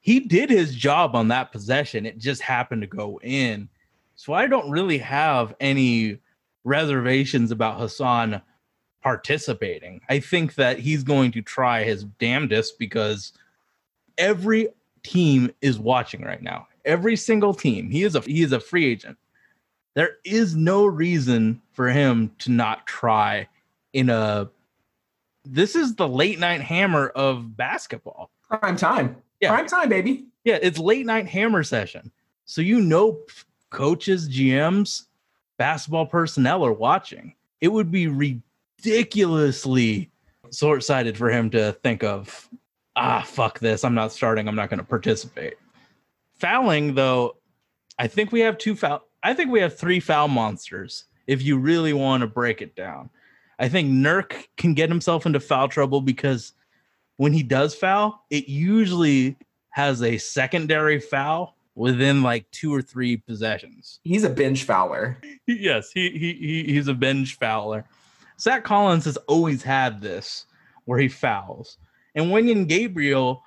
he did his job on that possession. It just happened to go in. So I don't really have any reservations about Hassan participating. I think that he's going to try his damnedest because every team is watching right now. Every single team. He is a he is a free agent. There is no reason for him to not try in a this is the late night hammer of basketball. Prime time. Yeah. Prime time, baby. Yeah, it's late night hammer session. So you know coaches, GMs, basketball personnel are watching. It would be ridiculously short-sighted for him to think of, ah, fuck this. I'm not starting. I'm not going to participate. Fouling, though, I think we have two foul. I think we have three foul monsters if you really want to break it down. I think Nurk can get himself into foul trouble because when he does foul, it usually has a secondary foul within like two or three possessions. He's a bench fouler. yes, he, he he he's a bench fouler. Zach Collins has always had this where he fouls. And Wenyen Gabriel,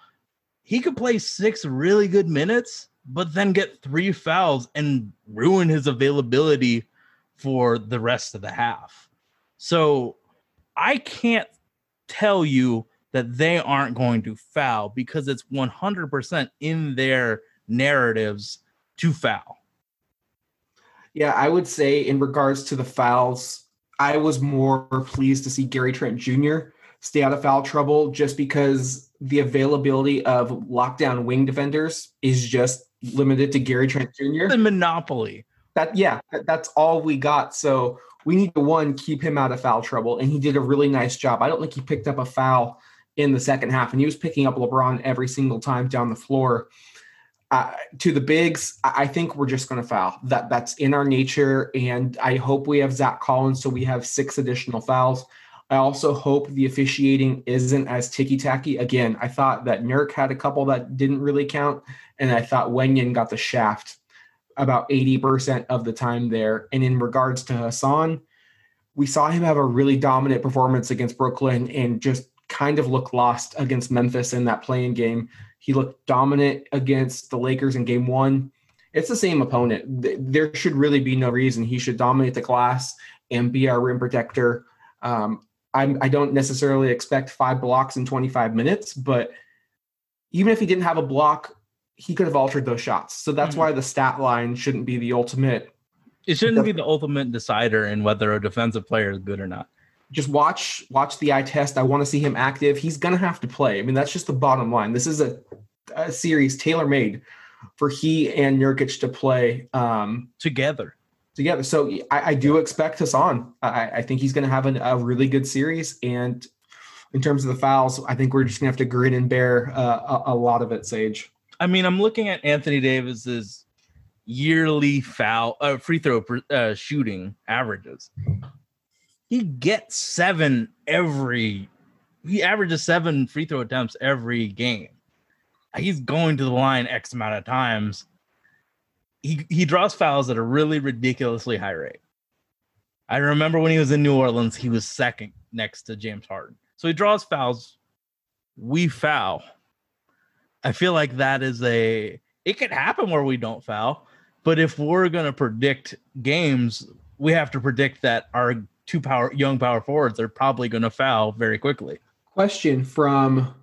he could play six really good minutes, but then get three fouls and ruin his availability for the rest of the half. So I can't tell you that they aren't going to foul because it's 100% in their narratives to foul. Yeah, I would say in regards to the fouls, I was more pleased to see Gary Trent Jr. stay out of foul trouble just because the availability of lockdown wing defenders is just limited to Gary Trent Jr. The monopoly. That yeah, that, that's all we got. So we need to one keep him out of foul trouble, and he did a really nice job. I don't think he picked up a foul in the second half, and he was picking up LeBron every single time down the floor. Uh, to the bigs, I I think we're just going to foul. That that's in our nature, and I hope we have Zach Collins, so we have six additional fouls. I also hope the officiating isn't as ticky tacky. Again, I thought that Nurk had a couple that didn't really count, and I thought Wenyen got the shaft about 80% of the time there. And in regards to Hassan, we saw him have a really dominant performance against Brooklyn and just kind of look lost against Memphis in that playing game. He looked dominant against the Lakers in game one. It's the same opponent. There should really be no reason he should dominate the glass and be our rim protector. Um, I'm, I don't necessarily expect five blocks in 25 minutes, but even if he didn't have a block, he could have altered those shots. So that's Mhm. why the stat line shouldn't be the ultimate. It shouldn't be the ultimate decider in whether a defensive player is good or not. Just watch watch the eye test. I want to see him active. He's gonna have to play. I mean, that's just the bottom line. This is a, a series tailor made for he and Nurkic to play um, Together. Together. So I, I do expect Hassan. I, I think he's going to have an, a really good series. And in terms of the fouls, I think we're just going to have to grin and bear uh, a, a lot of it, Sage. I mean, I'm looking at Anthony Davis's yearly foul uh, free throw uh, shooting averages. He gets seven every. He averages seven free throw attempts every game. He's going to the line x amount of times. He draws fouls at a really ridiculously high rate. I remember when he was in New Orleans, he was second next to James Harden. So he draws fouls. We foul. I feel like that is a it could happen where we don't foul, but if we're gonna predict games, we have to predict that our two power young power forwards are probably gonna foul very quickly. Question from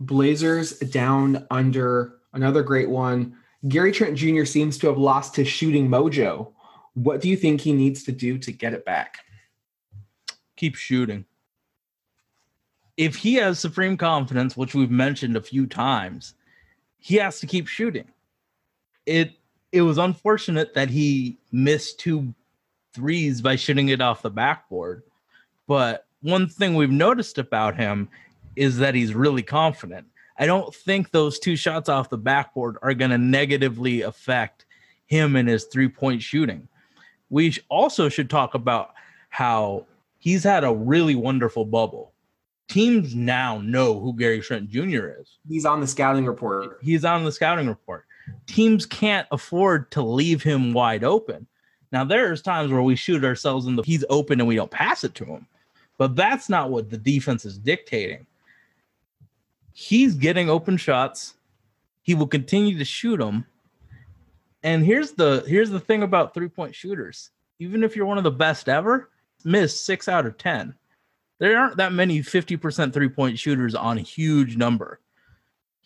Blazers down under another great one. Gary Trent Jr. seems to have lost his shooting mojo. What do you think he needs to do to get it back? Keep shooting. If he has supreme confidence, which we've mentioned a few times, he has to keep shooting. It it was unfortunate that he missed two threes by shooting it off the backboard, but one thing we've noticed about him is that he's really confident. I don't think those two shots off the backboard are going to negatively affect him and his three point shooting. We also should talk about how he's had a really wonderful bubble. Teams now know who Gary Trent Jr. is. He's on the scouting report. He's on the scouting report. Teams can't afford to leave him wide open. Now there's times where we shoot ourselves in the he's open and we don't pass it to him. But that's not what the defense is dictating. He's getting open shots. He will continue to shoot them. And here's the here's the thing about three-point shooters. Even if you're one of the best ever, miss 6 out of 10. There aren't that many 50% three-point shooters on a huge number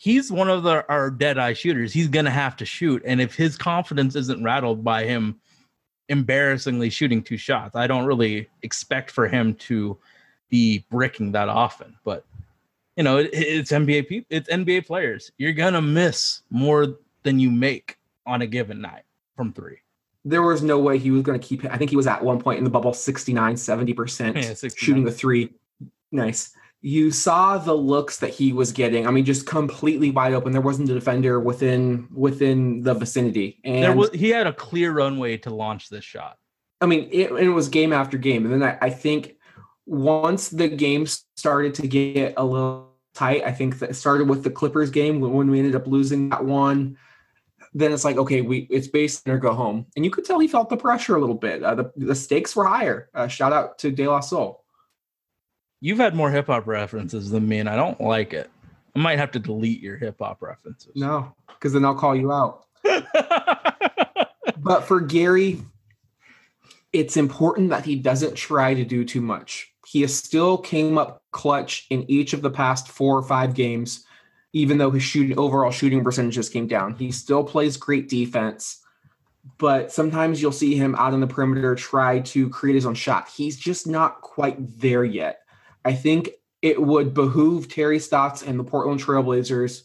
he's one of the our dead eye shooters. He's gonna have to shoot, and if his confidence isn't rattled by him embarrassingly shooting two shots, I don't really expect for him to be bricking that often. But you know, it, it's NBA people, it's NBA players. You're gonna miss more than you make on a given night from three. There was no way he was going to keep I think he was at one point in the bubble 69, 70% Yeah, 69. shooting the three. Nice. You saw the looks that he was getting. I mean, just completely wide open. There wasn't a defender within within the vicinity. And there was he had a clear runway to launch this shot. I mean, it, it was game after game. And then I, I think once the game started to get a little tight, I think that started with the Clippers game when, we ended up losing that one. Then it's like, okay, we it's base or go home. And you could tell he felt the pressure a little bit. Uh, the, the stakes were higher. Uh, shout out to De La Soul. You've had more hip hop references than me, and I don't like it. I might have to delete your hip hop references. No, because then I'll call you out. <laughs> But for Gary, it's important that he doesn't try to do too much. He has still came up clutch in each of the past four or five games, even though his shooting overall shooting percentages came down. He still plays great defense, but sometimes you'll see him out on the perimeter try to create his own shot. He's just not quite there yet. I think it would behoove Terry Stotts and the Portland Trailblazers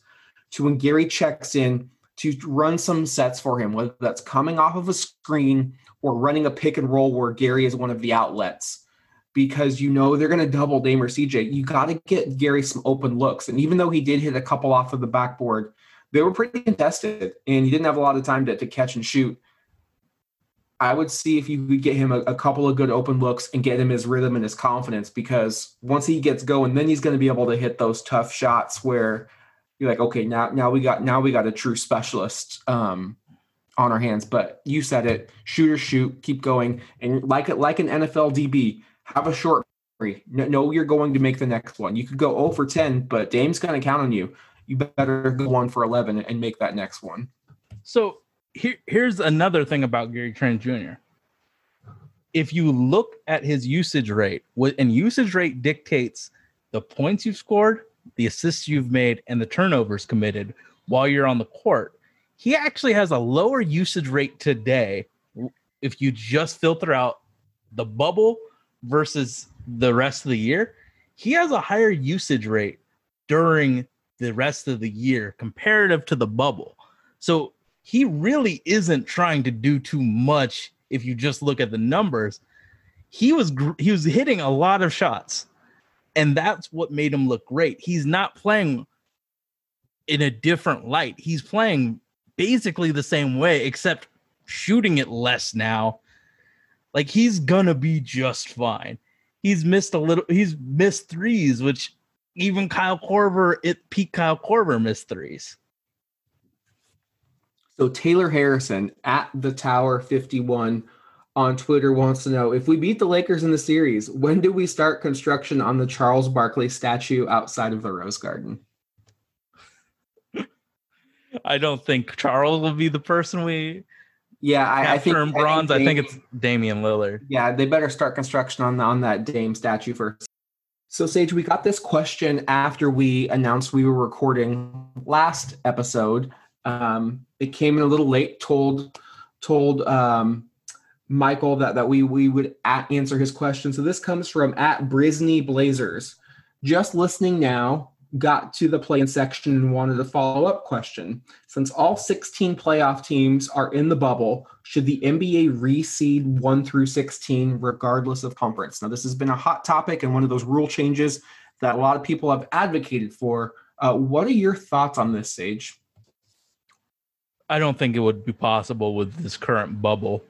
to when Gary checks in to run some sets for him, whether that's coming off of a screen or running a pick and roll where Gary is one of the outlets. Because you know they're going to double Dame or CJ. You got to get Gary some open looks. And even though he did hit a couple off of the backboard, they were pretty contested and he didn't have a lot of time to, to catch and shoot. I would see if you could get him a, a couple of good open looks and get him his rhythm and his confidence because once he gets going, then he's going to be able to hit those tough shots where you're like, okay, now now we got now we got a true specialist um, on our hands. But you said it, shoot or shoot, keep going, and like it like an NFL DB, have a short three. Know you're going to make the next one. You could go 0 for 10, but Dame's going to count on you. You better go one for 11 and make that next one. So here, here's another thing about Gary Trent Jr. If you look at his usage rate, and usage rate dictates the points you've scored, the assists you've made, and the turnovers committed while you're on the court. He actually has a lower usage rate today if you just filter out the bubble versus the rest of the year. He has a higher usage rate during the rest of the year comparative to the bubble. So he really isn't trying to do too much if you just look at the numbers. He was he was hitting a lot of shots and that's what made him look great. He's not playing in a different light. He's playing basically the same way except shooting it less now. Like he's to be just fine. He's missed a little he's missed threes which even Kyle Korver, it peak Kyle Korver missed threes. So Taylor Harrison at the Tower 51 on Twitter wants to know if we beat the Lakers in the series, when do we start construction on the Charles Barkley statue outside of the Rose Garden? <laughs> I don't think Charles will be the person we Yeah, I, I think in bronze. I think Dame- it's Damian Lillard. yeah, they better start construction on on that Dame statue first. So Sage, we got this question after we announced we were recording last episode. Um, it came in a little late. Told told um, Michael that that we we would answer his question. So this comes from at Brisney Blazers. Just listening now. Got to the play in section and wanted a follow up question. Since all 16 playoff teams are in the bubble, should the NBA reseed 1 through 16 regardless of conference? Now, this has been a hot topic and one of those rule changes that a lot of people have advocated for. Uh, what are your thoughts on this, Sage? I don't think it would be possible with this current bubble.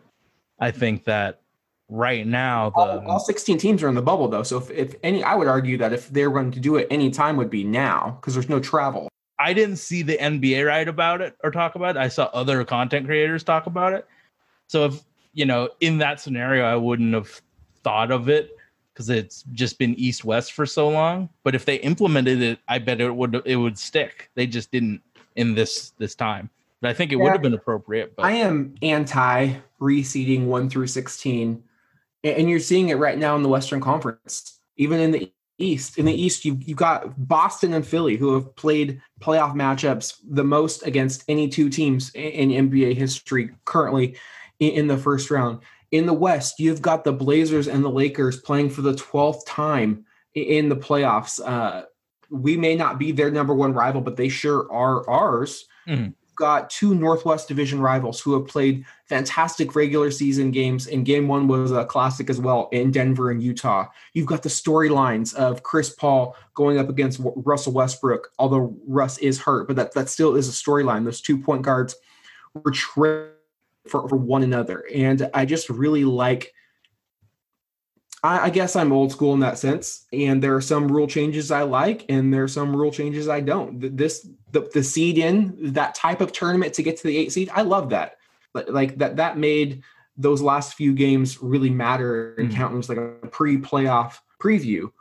I think that right now the All, all 16 teams are in the bubble, though. So if, if any, I would argue that if they're going to do it any time would be now because there's no travel. I didn't see the NBA write about it or talk about it. I saw other content creators talk about it. So if you know, in that scenario, I wouldn't have thought of it because it's just been east west for so long. But if they implemented it, I bet it would it would stick. They just didn't in this this time. But I think it would have been appropriate. But I am anti reseeding one through 16. And you're seeing it right now in the Western Conference, even in the East. In the East, you've, you've got Boston and Philly who have played playoff matchups the most against any two teams in NBA history currently in the first round. In the West, you've got the Blazers and the Lakers playing for the 12th time in the playoffs. Uh, we may not be their number one rival, but they sure are ours got two Northwest Division rivals who have played fantastic regular season games, and game one was a classic as well in Denver and Utah. You've got the storylines of Chris Paul going up against Russell Westbrook, although Russ is hurt, but that, that still is a storyline. Those two point guards were traded for, for one another. And I just really like. I I guess I'm old school in that sense, and there are some rule changes I like, and there are some rule changes I don't. This the, the seed in that type of tournament to get to the eight seed, I love that. But like that, that made those last few games really matter and Mhm. count as like a pre-playoff preview.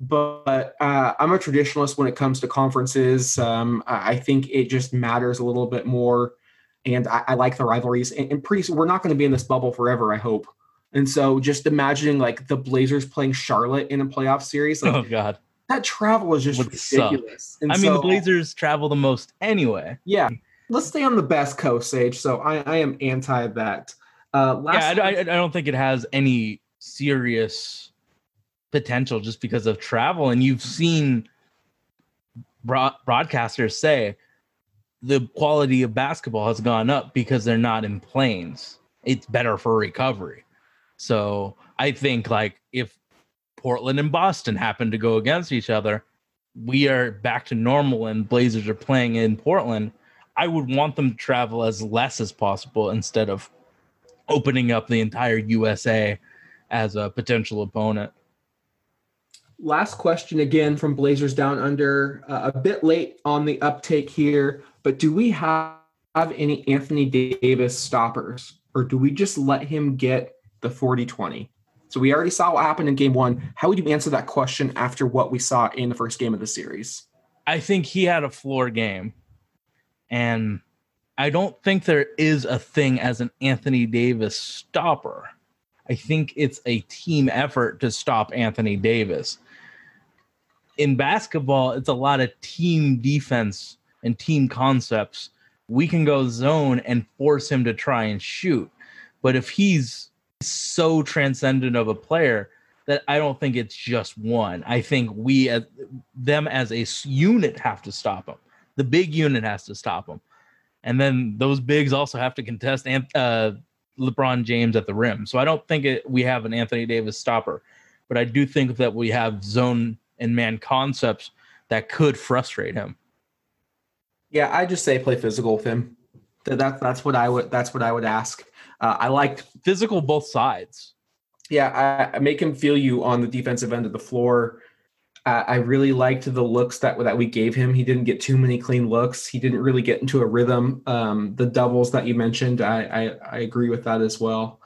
But uh, I'm a traditionalist when it comes to conferences. Um, I think it just matters a little bit more, and I, I like the rivalries. And, and pretty we're not going to be in this bubble forever. I hope. And so, just imagining like the Blazers playing Charlotte in a playoff series, like, oh god, that travel is just Would ridiculous. I mean the Blazers travel the most anyway. yeah, let's stay on the best coast, Sage. So I, I am anti that. Uh, last yeah, I, I, I don't think it has any serious potential just because of travel. And you've seen broad, broadcasters say the quality of basketball has gone up because they're not in planes. It's better for recovery. So I think like if Portland and Boston happen to go against each other, we are back to normal and Blazers are playing in Portland. I would want them to travel as less as possible instead of opening up the entire USA as a potential opponent. last question again from Blazers Down Under. Uh, a bit late on the uptake here, but do we have, have any Anthony Davis stoppers, or do we just let him get the 40 20? So we already saw what happened in game one. How would you answer that question after what we saw in the first game of the series? I think he had a floor game. And I don't think there is a thing as an Anthony Davis stopper. I think it's a team effort to stop Anthony Davis. In basketball, it's a lot of team defense and team concepts. We can go zone and force him to try and shoot. But if he's so transcendent of a player that I don't think it's just one. I think we as them as a unit have to stop him. The big unit has to stop him, and then those bigs also have to contest uh, LeBron James at the rim. So I don't think it, we have an Anthony Davis stopper, but I do think that we have zone and man concepts that could frustrate him. Yeah, I just say play physical with him. That, that that's what I would that's what I would ask. Uh, I liked Physical both sides. Yeah, I, I make him feel you on the defensive end of the floor. Uh, I really liked the looks that that we gave him. He didn't get too many clean looks. He didn't really get into a rhythm. Um, the doubles that you mentioned, I, I I agree with that as well.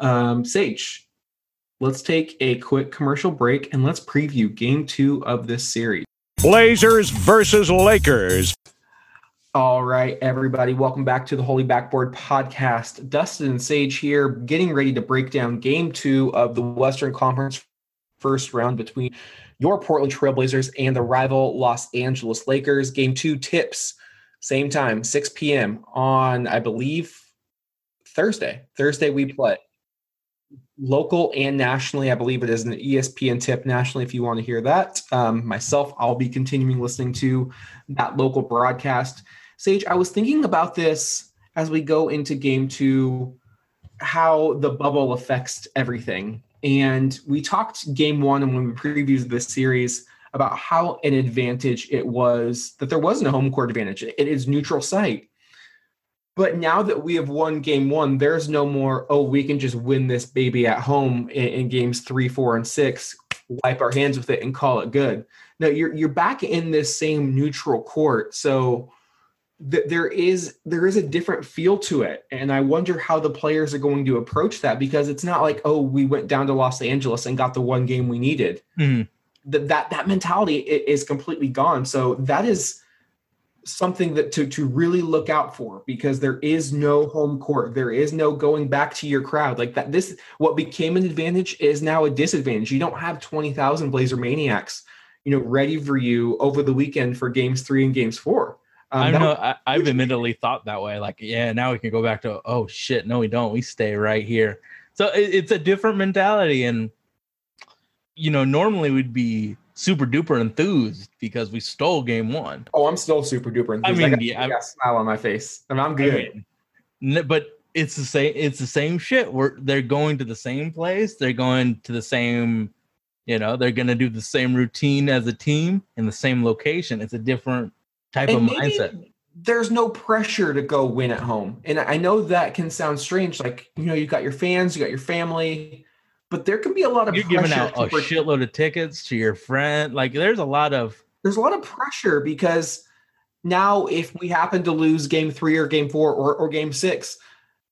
Um, Sage, let's take a quick commercial break and let's preview Game Two of this series. Blazers versus Lakers. All right, everybody, welcome back to the Holy Backboard podcast. Dustin and Sage here, getting ready to break down game two of the Western Conference first round between your Portland Trailblazers and the rival Los Angeles Lakers. Game two tips, same time, 6 p.m. on, I believe, Thursday. Thursday we play. local and nationally. I believe it is an ESPN tip nationally if you want to hear that. Um, myself, I'll be continuing listening to that local broadcast. Sage, I was thinking about this as we go into game two, how the bubble affects everything. And we talked game one and when we previewed this series about how an advantage it was that there wasn't a home court advantage. It is neutral site. But now that we have won game one, there's no more, oh, we can just win this baby at home in, in games three, four, and six, wipe our hands with it and call it good. No, you're you're back in this same neutral court. So th- there is there is a different feel to it. And I wonder how the players are going to approach that because it's not like, oh, we went down to Los Angeles and got the one game we needed Mhm. that that that mentality is completely gone. So that is something that to to really look out for because there is no home court. There is no going back to your crowd like that. This what became an advantage is now a disadvantage. You don't have twenty thousand Blazer maniacs, you know, ready for you over the weekend for games three and games four. Um, I don't know. Was, I, I've admittedly thought that way. Like, yeah, now we can go back to, oh shit, no, we don't. We stay right here. So it, it's a different mentality, and you know, normally we'd be super duper enthused because we stole game one. oh, I'm still super duper enthused. I, mean, got, yeah, I got a smile on my face. I mean, I'm I good. mean, but it's the same. It's the same shit. We're they're going to the same place. They're going to the same. You know, they're gonna do the same routine as a team in the same location. It's a different type of And maybe mindset. there's no pressure to go win at home. And I know that can sound strange. Like, you know, you got your fans, you got your family, but there can be a lot of You're giving pressure. out a shitload of tickets to your friend. Like, there's a lot of there's a lot of pressure because now if we happen to lose game three or game four or, or game six,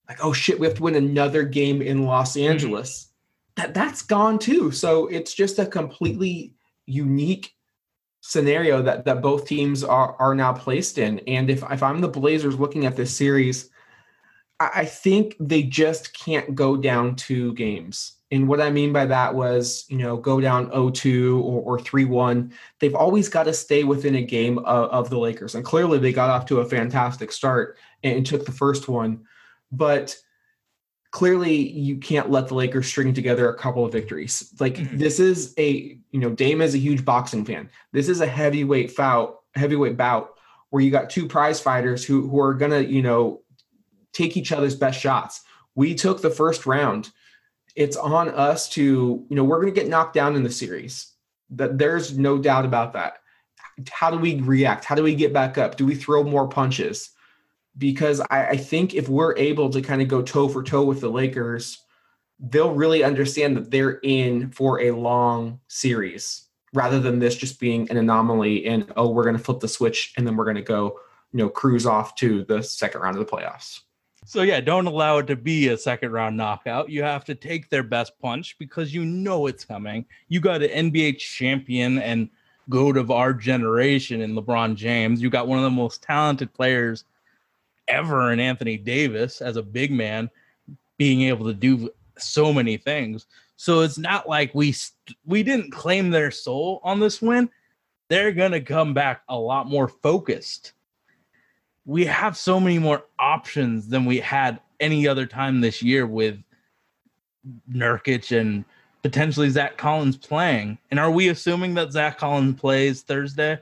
like, oh shit, we have to win another game in Los Mm-hmm. Angeles. That that's gone too. So it's just a completely unique scenario that that both teams are are now placed in. And if if I'm the Blazers looking at this series, I, I think they just can't go down two games. And what I mean by that was, you know, go down 0-2 or, or 3-1. They've always got to stay within a game of, of the Lakers. And clearly they got off to a fantastic start and, and took the first one. But clearly you can't let the Lakers string together a couple of victories. Like Mhm. this is a, you know, Dame is a huge boxing fan. This is a heavyweight fout, heavyweight bout where you got two prize fighters who who are gonna, you know, take each other's best shots. We took the first round. It's on us to, you know, we're gonna get knocked down in the series. That there's no doubt about that. How do we react? How do we get back up? Do we throw more punches? Because I, I think if we're able to kind of go toe for toe with the Lakers, they'll really understand that they're in for a long series rather than this just being an anomaly and oh we're going to flip the switch and then we're going to go you know cruise off to the second round of the playoffs. so yeah. Don't allow it to be a second round knockout. You have to take their best punch because you know it's coming. You got an NBA champion and goat of our generation in LeBron James. You got one of the most talented players ever in Anthony Davis as a big man, being able to do so many things. So it's not like we st- we didn't claim their soul on this win. They're gonna come back a lot more focused. We have so many more options than we had any other time this year with Nurkic and potentially Zach Collins playing. And are we assuming that Zach Collins plays Thursday?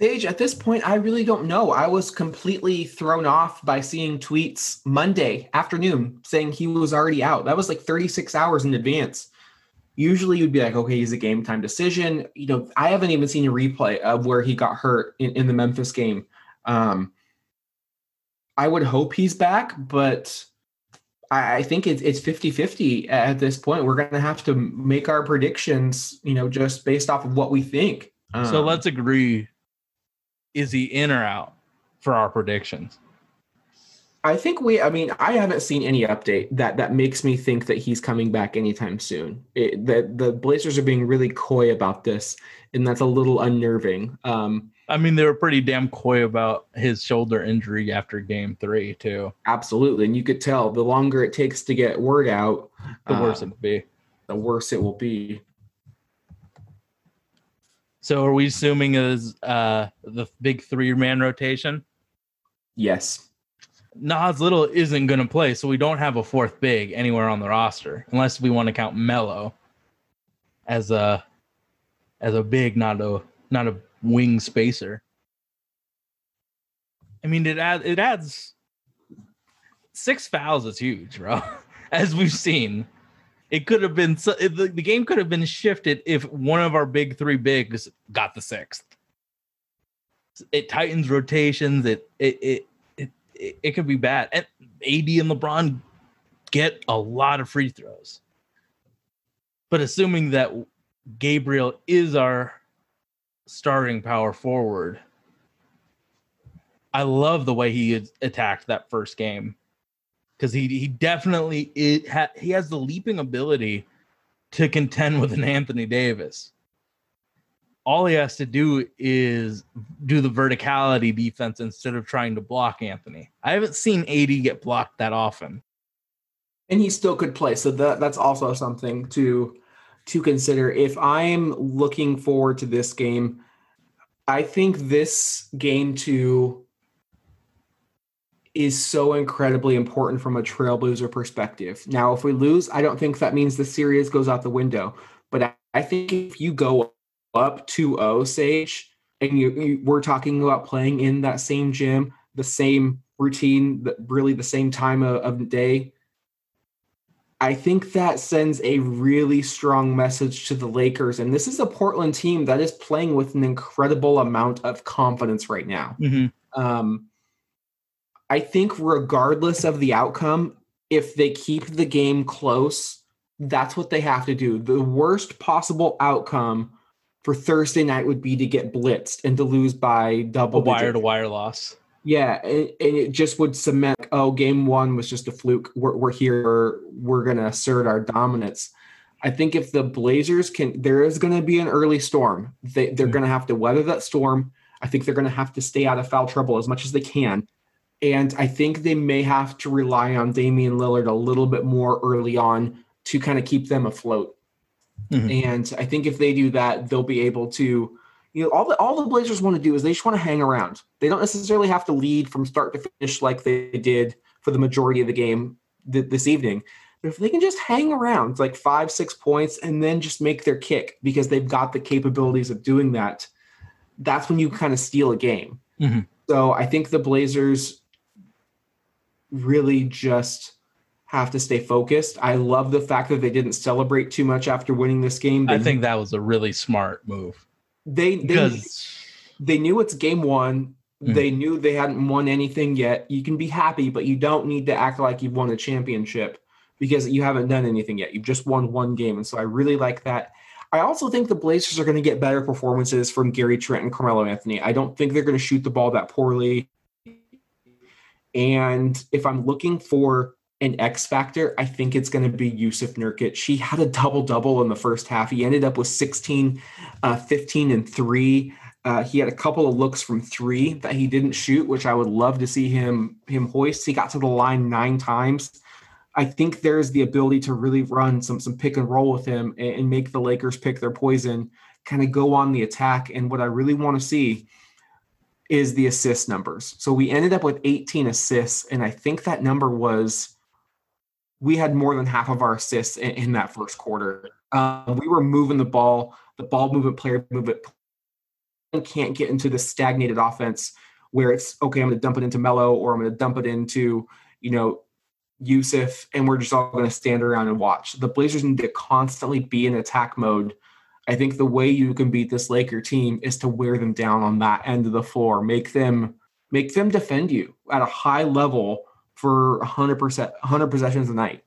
Sage, at this point, I really don't know. I was completely thrown off by seeing tweets Monday afternoon saying he was already out. That was like 36 hours in advance. Usually you'd be like, okay, he's a game time decision. You know, I haven't even seen a replay of where he got hurt in, in the Memphis game. Um, I would hope he's back, but I, I think it's it's 50 50 at this point. We're going to have to make our predictions, you know, just based off of what we think. so Um, let's agree. Is he in or out for our predictions? I think we. I mean, I haven't seen any update that that makes me think that he's coming back anytime soon. It, the the Blazers are being really coy about this, and that's a little unnerving. Um, I mean, they were pretty damn coy about his shoulder injury after game three, too. absolutely, and you could tell the longer it takes to get word out, The worse um, it'd be. the worse it will be. So are we assuming is uh the big three man rotation? Yes, Nas Little isn't going to play, so we don't have a fourth big anywhere on the roster unless we want to count Melo as a as a big, not a not a wing spacer. I mean, it adds it adds six fouls is huge, bro. <laughs> As we've seen, it could have been so- it- the, the game could have been shifted if one of our big three bigs got the sixth. It tightens rotations. It it it it, it, it could be bad. And AD and LeBron get a lot of free throws. But assuming that Gabriel is our starting power forward, I love the way he attacked that first game because he he definitely it ha, he has the leaping ability to contend with an Anthony Davis. All he has to do is do the verticality defense instead of trying to block Anthony. I haven't seen AD get blocked that often. and he still could play. So that that's also something to to consider. If I'm looking forward to this game, I think this game two is so incredibly important from a Trailblazer perspective. Now, if we lose, I don't think that means the series goes out the window. But I, think if you go up 2-0, Sage, and you, you we're talking about playing in that same gym, the same routine, the, really the same time of, of day, I think that sends a really strong message to the Lakers. And this is a Portland team that is playing with an incredible amount of confidence right now. Um, I think, regardless of the outcome, if they keep the game close, that's what they have to do. The worst possible outcome for Thursday night would be to get blitzed and to lose by A double wire to wire loss. Yeah, and, and it just would cement. Oh, game one was just a fluke. We're, we're here. We're, to assert our dominance. I think if the Blazers can, there is going to be an early storm. They, they're Hmm. going to have to weather that storm. I think they're going to have to stay out of foul trouble as much as they can. And I think they may have to rely on Damian Lillard a little bit more early on to kind of keep them afloat. Mhm. And I think if they do that, they'll be able to, you know, all the all the Blazers want to do is they just want to hang around. They don't necessarily have to lead from start to finish like they did for the majority of the game th- this evening. But if they can just hang around like five, six points and then just make their kick because they've got the capabilities of doing that, that's when you kind of steal a game. Mhm. So I think the Blazers really just have to stay focused. I love the fact that they didn't celebrate too much after winning this game. They, I think that was a really smart move they they because they knew it's game one. Mhm. They knew they hadn't won anything yet. You can be happy, but you don't need to act like you've won a championship because you haven't done anything yet. You've just won one game. And so I really like that. I also think the Blazers are going to get better performances from Gary Trent and Carmelo Anthony. I don't think they're going to shoot the ball that poorly. And if I'm looking for an X factor, I think it's going to be Jusuf Nurkic. He had a double double in the first half. He ended up with 16, uh, 15, and three. Uh, he had a couple of looks from three that he didn't shoot, which I would love to see him him hoist. He got to the line nine times. I think there's the ability to really run some some pick and roll with him and, and make the Lakers pick their poison, kind of go on the attack. And what I really want to see is the assist numbers. So we ended up with 18 assists, and I think that number was we had more than half of our assists in, in that first quarter. Um, we were moving the ball, the ball movement, player movement. Can't get into the stagnated offense where it's okay. I'm going to dump it into Melo, or I'm going to dump it into you know Jusuf, and we're just all going to stand around and watch. The Blazers need to constantly be in attack mode. I think the way you can beat this Laker team is to wear them down on that end of the floor, make them make them defend you at a high level for 100% 100 possessions a night.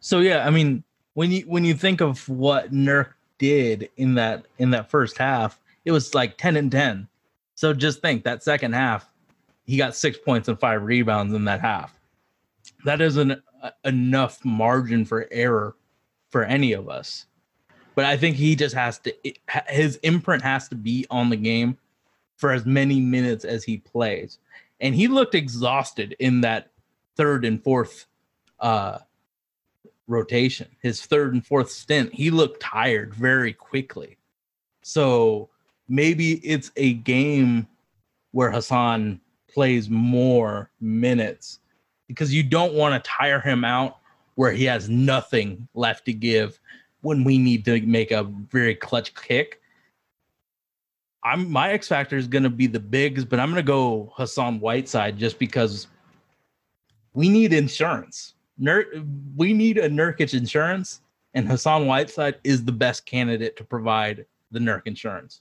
So yeah, I mean, when you when you think of what Nurk did in that in that first half, it was like 10 and 10. So just think that second half, he got six points and five rebounds in that half. That isn't enough margin for error for any of us. But I think he just has to his imprint has to be on the game for as many minutes as he plays. And he looked exhausted in that third and fourth uh rotation, his third and fourth stint, he looked tired very quickly. So maybe it's a game where Hassan plays more minutes because you don't want to tire him out where he has nothing left to give when we need to make a very clutch kick. I'm my X factor is going to be the bigs, but I'm going to go Hassan Whiteside just because we need insurance. We need a Nurkic insurance, and Hassan Whiteside is the best candidate to provide the Nurk insurance.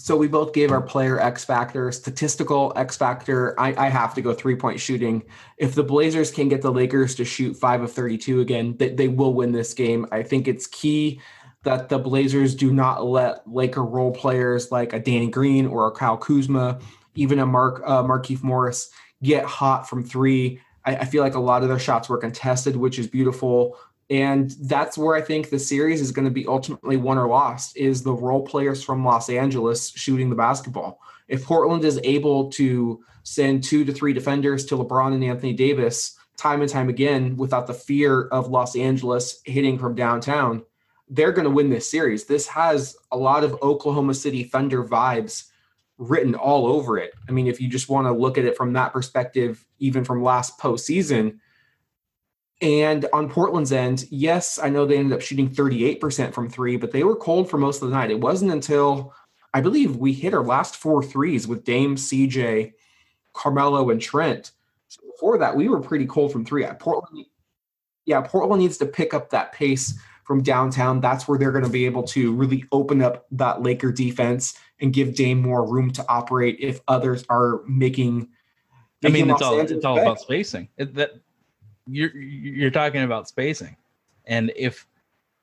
So we both gave our player X factor, statistical X factor. I, I have to go three point shooting. If the Blazers can get the Lakers to shoot five of 32 again, they, they will win this game. I think it's key that the Blazers do not let Laker role players like a Danny Green or a Kyle Kuzma, even a Mark uh, Markieff Morris, get hot from three. I, I feel like a lot of their shots were contested, which is beautiful. And that's where I think the series is going to be ultimately won or lost is the role players from Los Angeles shooting the basketball. If Portland is able to send two to three defenders to LeBron and Anthony Davis time and time again without the fear of Los Angeles hitting from downtown, they're going to win this series. This has a lot of Oklahoma City Thunder vibes written all over it. I mean, if you just want to look at it from that perspective, even from last postseason, and on Portland's end, yes, I know they ended up shooting 38% from three, but they were cold for most of the night. It wasn't until I believe we hit our last four threes with Dame, CJ, Carmelo, and Trent. So before that, we were pretty cold from three. Portland, yeah, Portland needs to pick up that pace from downtown. That's where they're going to be able to really open up that Laker defense and give Dame more room to operate if others are making. I mean, it's Los all Angeles it's all about spacing. It, that you're you're talking about spacing, and if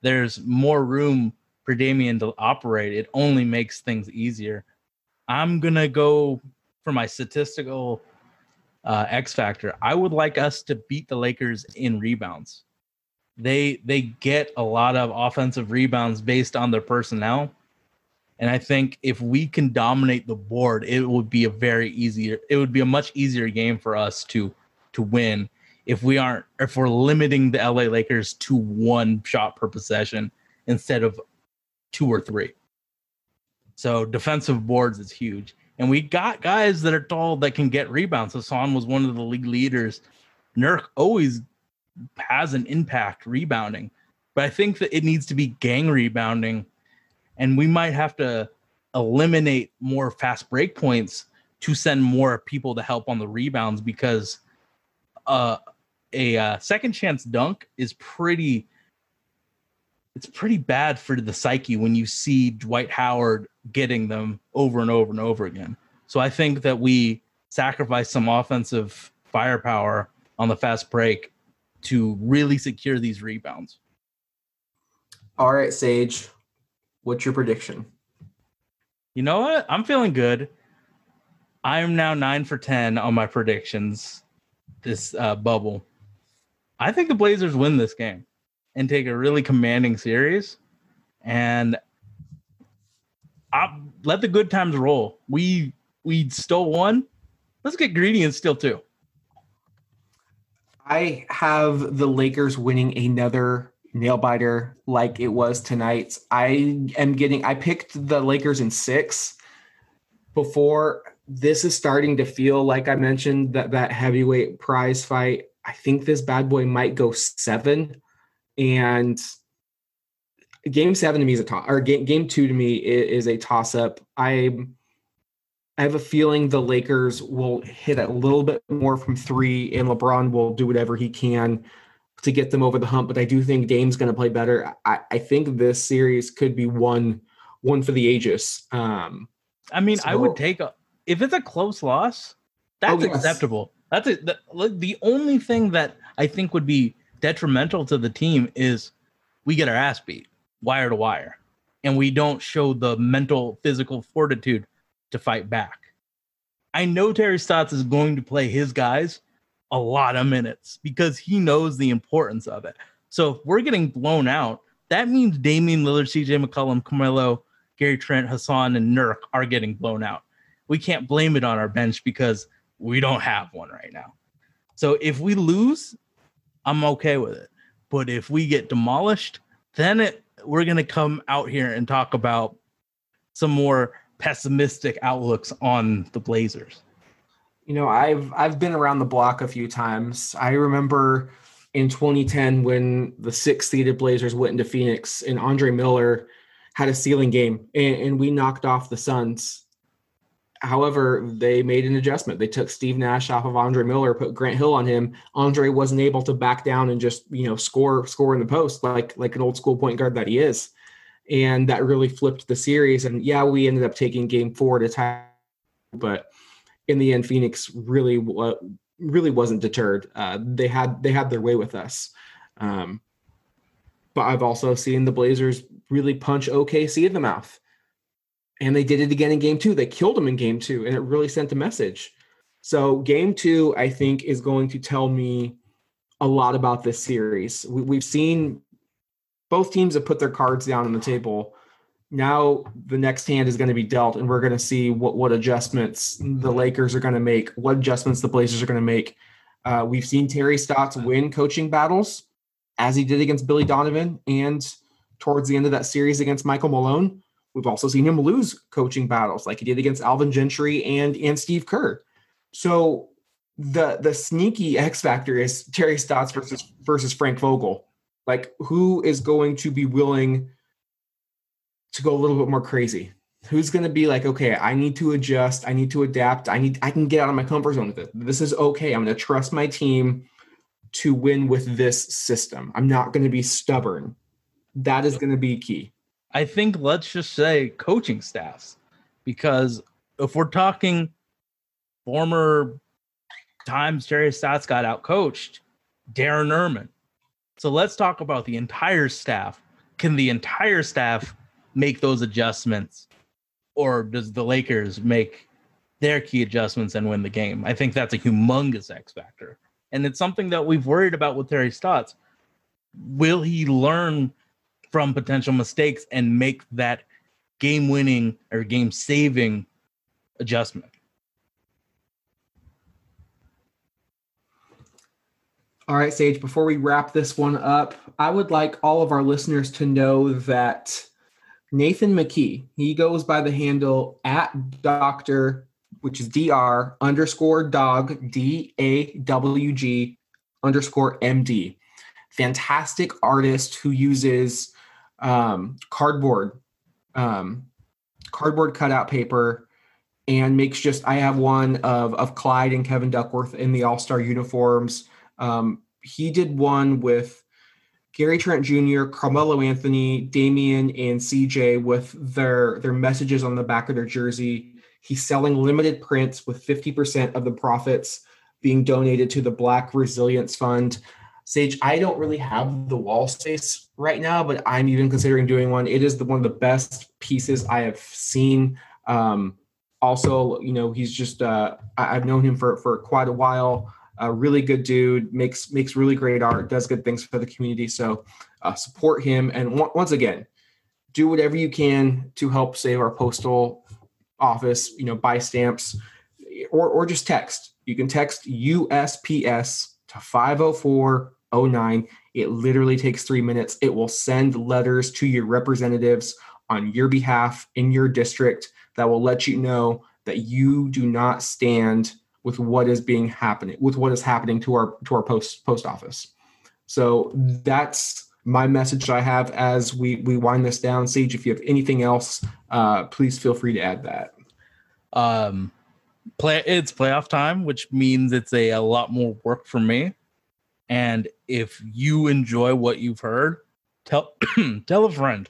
there's more room for Damian to operate, it only makes things easier. I'm gonna go for my statistical uh, X factor. I would like us to beat the Lakers in rebounds. They they get a lot of offensive rebounds based on their personnel. And I think if we can dominate the board, it would be a very easier, it would be a much easier game for us to to win if we aren't if we're limiting the LA Lakers to one shot per possession instead of two or three. So defensive boards is huge. And we got guys that are tall that can get rebounds. Hassan was one of the league leaders. Nurk always has an impact rebounding, but I think that it needs to be gang rebounding, and we might have to eliminate more fast break points to send more people to help on the rebounds because uh, a uh, second chance dunk is pretty. It's pretty bad for the psyche when you see Dwight Howard getting them over and over and over again. So I think that we sacrifice some offensive firepower on the fast break to really secure these rebounds. All right, Sage, what's your prediction? You know what? I'm feeling good. I'm now nine for 10 on my predictions this uh, bubble. I think the Blazers win this game and take a really commanding series. And I let the good times roll. We we stole one. Let's get greedy and steal two. I have the Lakers winning another nail biter like it was tonight. I am getting I picked the Lakers in 6 before this is starting to feel like I mentioned that that heavyweight prize fight. I think this bad boy might go 7 and game 7 to me is a toss or game game 2 to me i- is a toss up. I I have a feeling the Lakers will hit a little bit more from three, and LeBron will do whatever he can to get them over the hump. But I do think Dame's going to play better. I, I think this series could be one one for the ages. Um, I mean, I would take a if it's a close loss, that's Oh, yes. acceptable. That's it. The, the only thing that I think would be detrimental to the team is we get our ass beat wire to wire, and we don't show the mental, physical fortitude to fight back. I know Terry Stotts is going to play his guys a lot of minutes because he knows the importance of it. So if we're getting blown out, that means Damian Lillard, CJ McCollum, Carmelo, Gary Trent, Hassan, and Nurk are getting blown out. We can't blame it on our bench because we don't have one right now. So if we lose, I'm okay with it. But if we get demolished, then it, we're gonna come out here and talk about some more pessimistic outlooks on the Blazers. You know, I've I've been around the block a few times. I remember in 2010 when the six seeded Blazers went into Phoenix and Andre Miller had a ceiling game and, and we knocked off the Suns. However, they made an adjustment. They took Steve Nash off of Andre Miller, put Grant Hill on him. Andre wasn't able to back down and just you know score score in the post like like an old school point guard that he is, and that really flipped the series. And yeah, we ended up taking Game Four to tie, but in the end, Phoenix really really wasn't deterred. Uh, they had they had their way with us. Um, but I've also seen the Blazers really punch OKC in the mouth. And they did it again in game two. They killed them in game two, and it really sent a message. So, game two, I think, is going to tell me a lot about this series. We, we've seen both teams have put their cards down on the table. Now, the next hand is going to be dealt, and we're going to see what, what adjustments the Lakers are going to make, what adjustments the Blazers are going to make. Uh, we've seen Terry Stotts win coaching battles as he did against Billy Donovan and towards the end of that series against Michael Malone. We've also seen him lose coaching battles like he did against Alvin Gentry and and Steve Kerr. So the the sneaky X factor is Terry Stotts versus versus Frank Vogel. Like who is going to be willing to go a little bit more crazy? Who's going to be like, okay, I need to adjust, I need to adapt, I need I can get out of my comfort zone with it. This is okay. I'm going to trust my team to win with this system. I'm not going to be stubborn. That is going to be key. I think let's just say coaching staffs, because if we're talking former times Jerry Stotts got out coached, Darren Erman. So let's talk about the entire staff. Can the entire staff make those adjustments, or does the Lakers make their key adjustments and win the game? I think that's a humongous X factor, and it's something that we've worried about with Terry Stotts. Will he learn from potential mistakes and make that game winning or game saving adjustment. All right, Sage, before we wrap this one up, I would like all of our listeners to know that Nathan McKee, he goes by the handle at Dr. which is DR underscore dog D A W G underscore MD. Fantastic artist who uses um, cardboard, um, cardboard cutout paper, and makes just. I have one of of Clyde and Kevin Duckworth in the All Star uniforms. Um, he did one with Gary Trent Jr., Carmelo Anthony, Damian, and CJ with their their messages on the back of their jersey. He's selling limited prints with 50% of the profits being donated to the Black Resilience Fund. Sage, I don't really have the wall space right now, but I'm even considering doing one. It is the, one of the best pieces I have seen. Um, also, you know, he's just uh, I, I've known him for for quite a while. A really good dude, makes makes really great art, does good things for the community. So uh, support him, and on- once again, do whatever you can to help save our postal office. You know, buy stamps, or or just text. You can text USPS to 50409. It literally takes three minutes. It will send letters to your representatives on your behalf in your district that will let you know that you do not stand with what is being happening with what is happening to our to our post post office. So that's my message I have as we we wind this down. Sage, if you have anything else, uh, please feel free to add that. Um, play it's playoff time, which means it's a, a lot more work for me. And if you enjoy what you've heard, tell <clears throat> tell a friend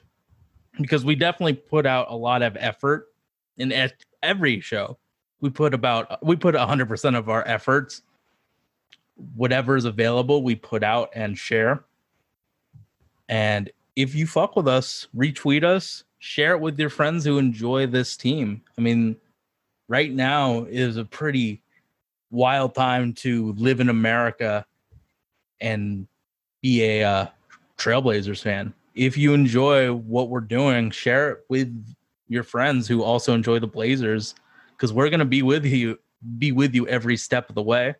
because we definitely put out a lot of effort in every show. We put about we put 100% of our efforts whatever is available we put out and share. And if you fuck with us, retweet us, share it with your friends who enjoy this team. I mean, right now is a pretty wild time to live in America and be a uh, Trailblazers fan. If you enjoy what we're doing, share it with your friends who also enjoy the Blazers because we're going to be with you be with you every step of the way.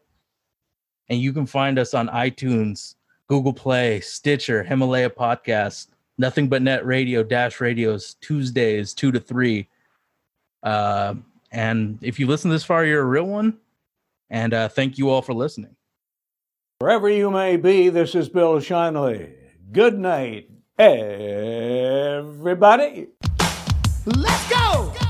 And you can find us on iTunes, Google Play, Stitcher, Himalaya Podcast, Nothing But Net Radio, Dash Radios, Tuesdays, 2 to 3. Uh, and if you listen this far, you're a real one. And uh, thank you all for listening. Wherever you may be, this is Bill Shinley. Good night, everybody. Let's go!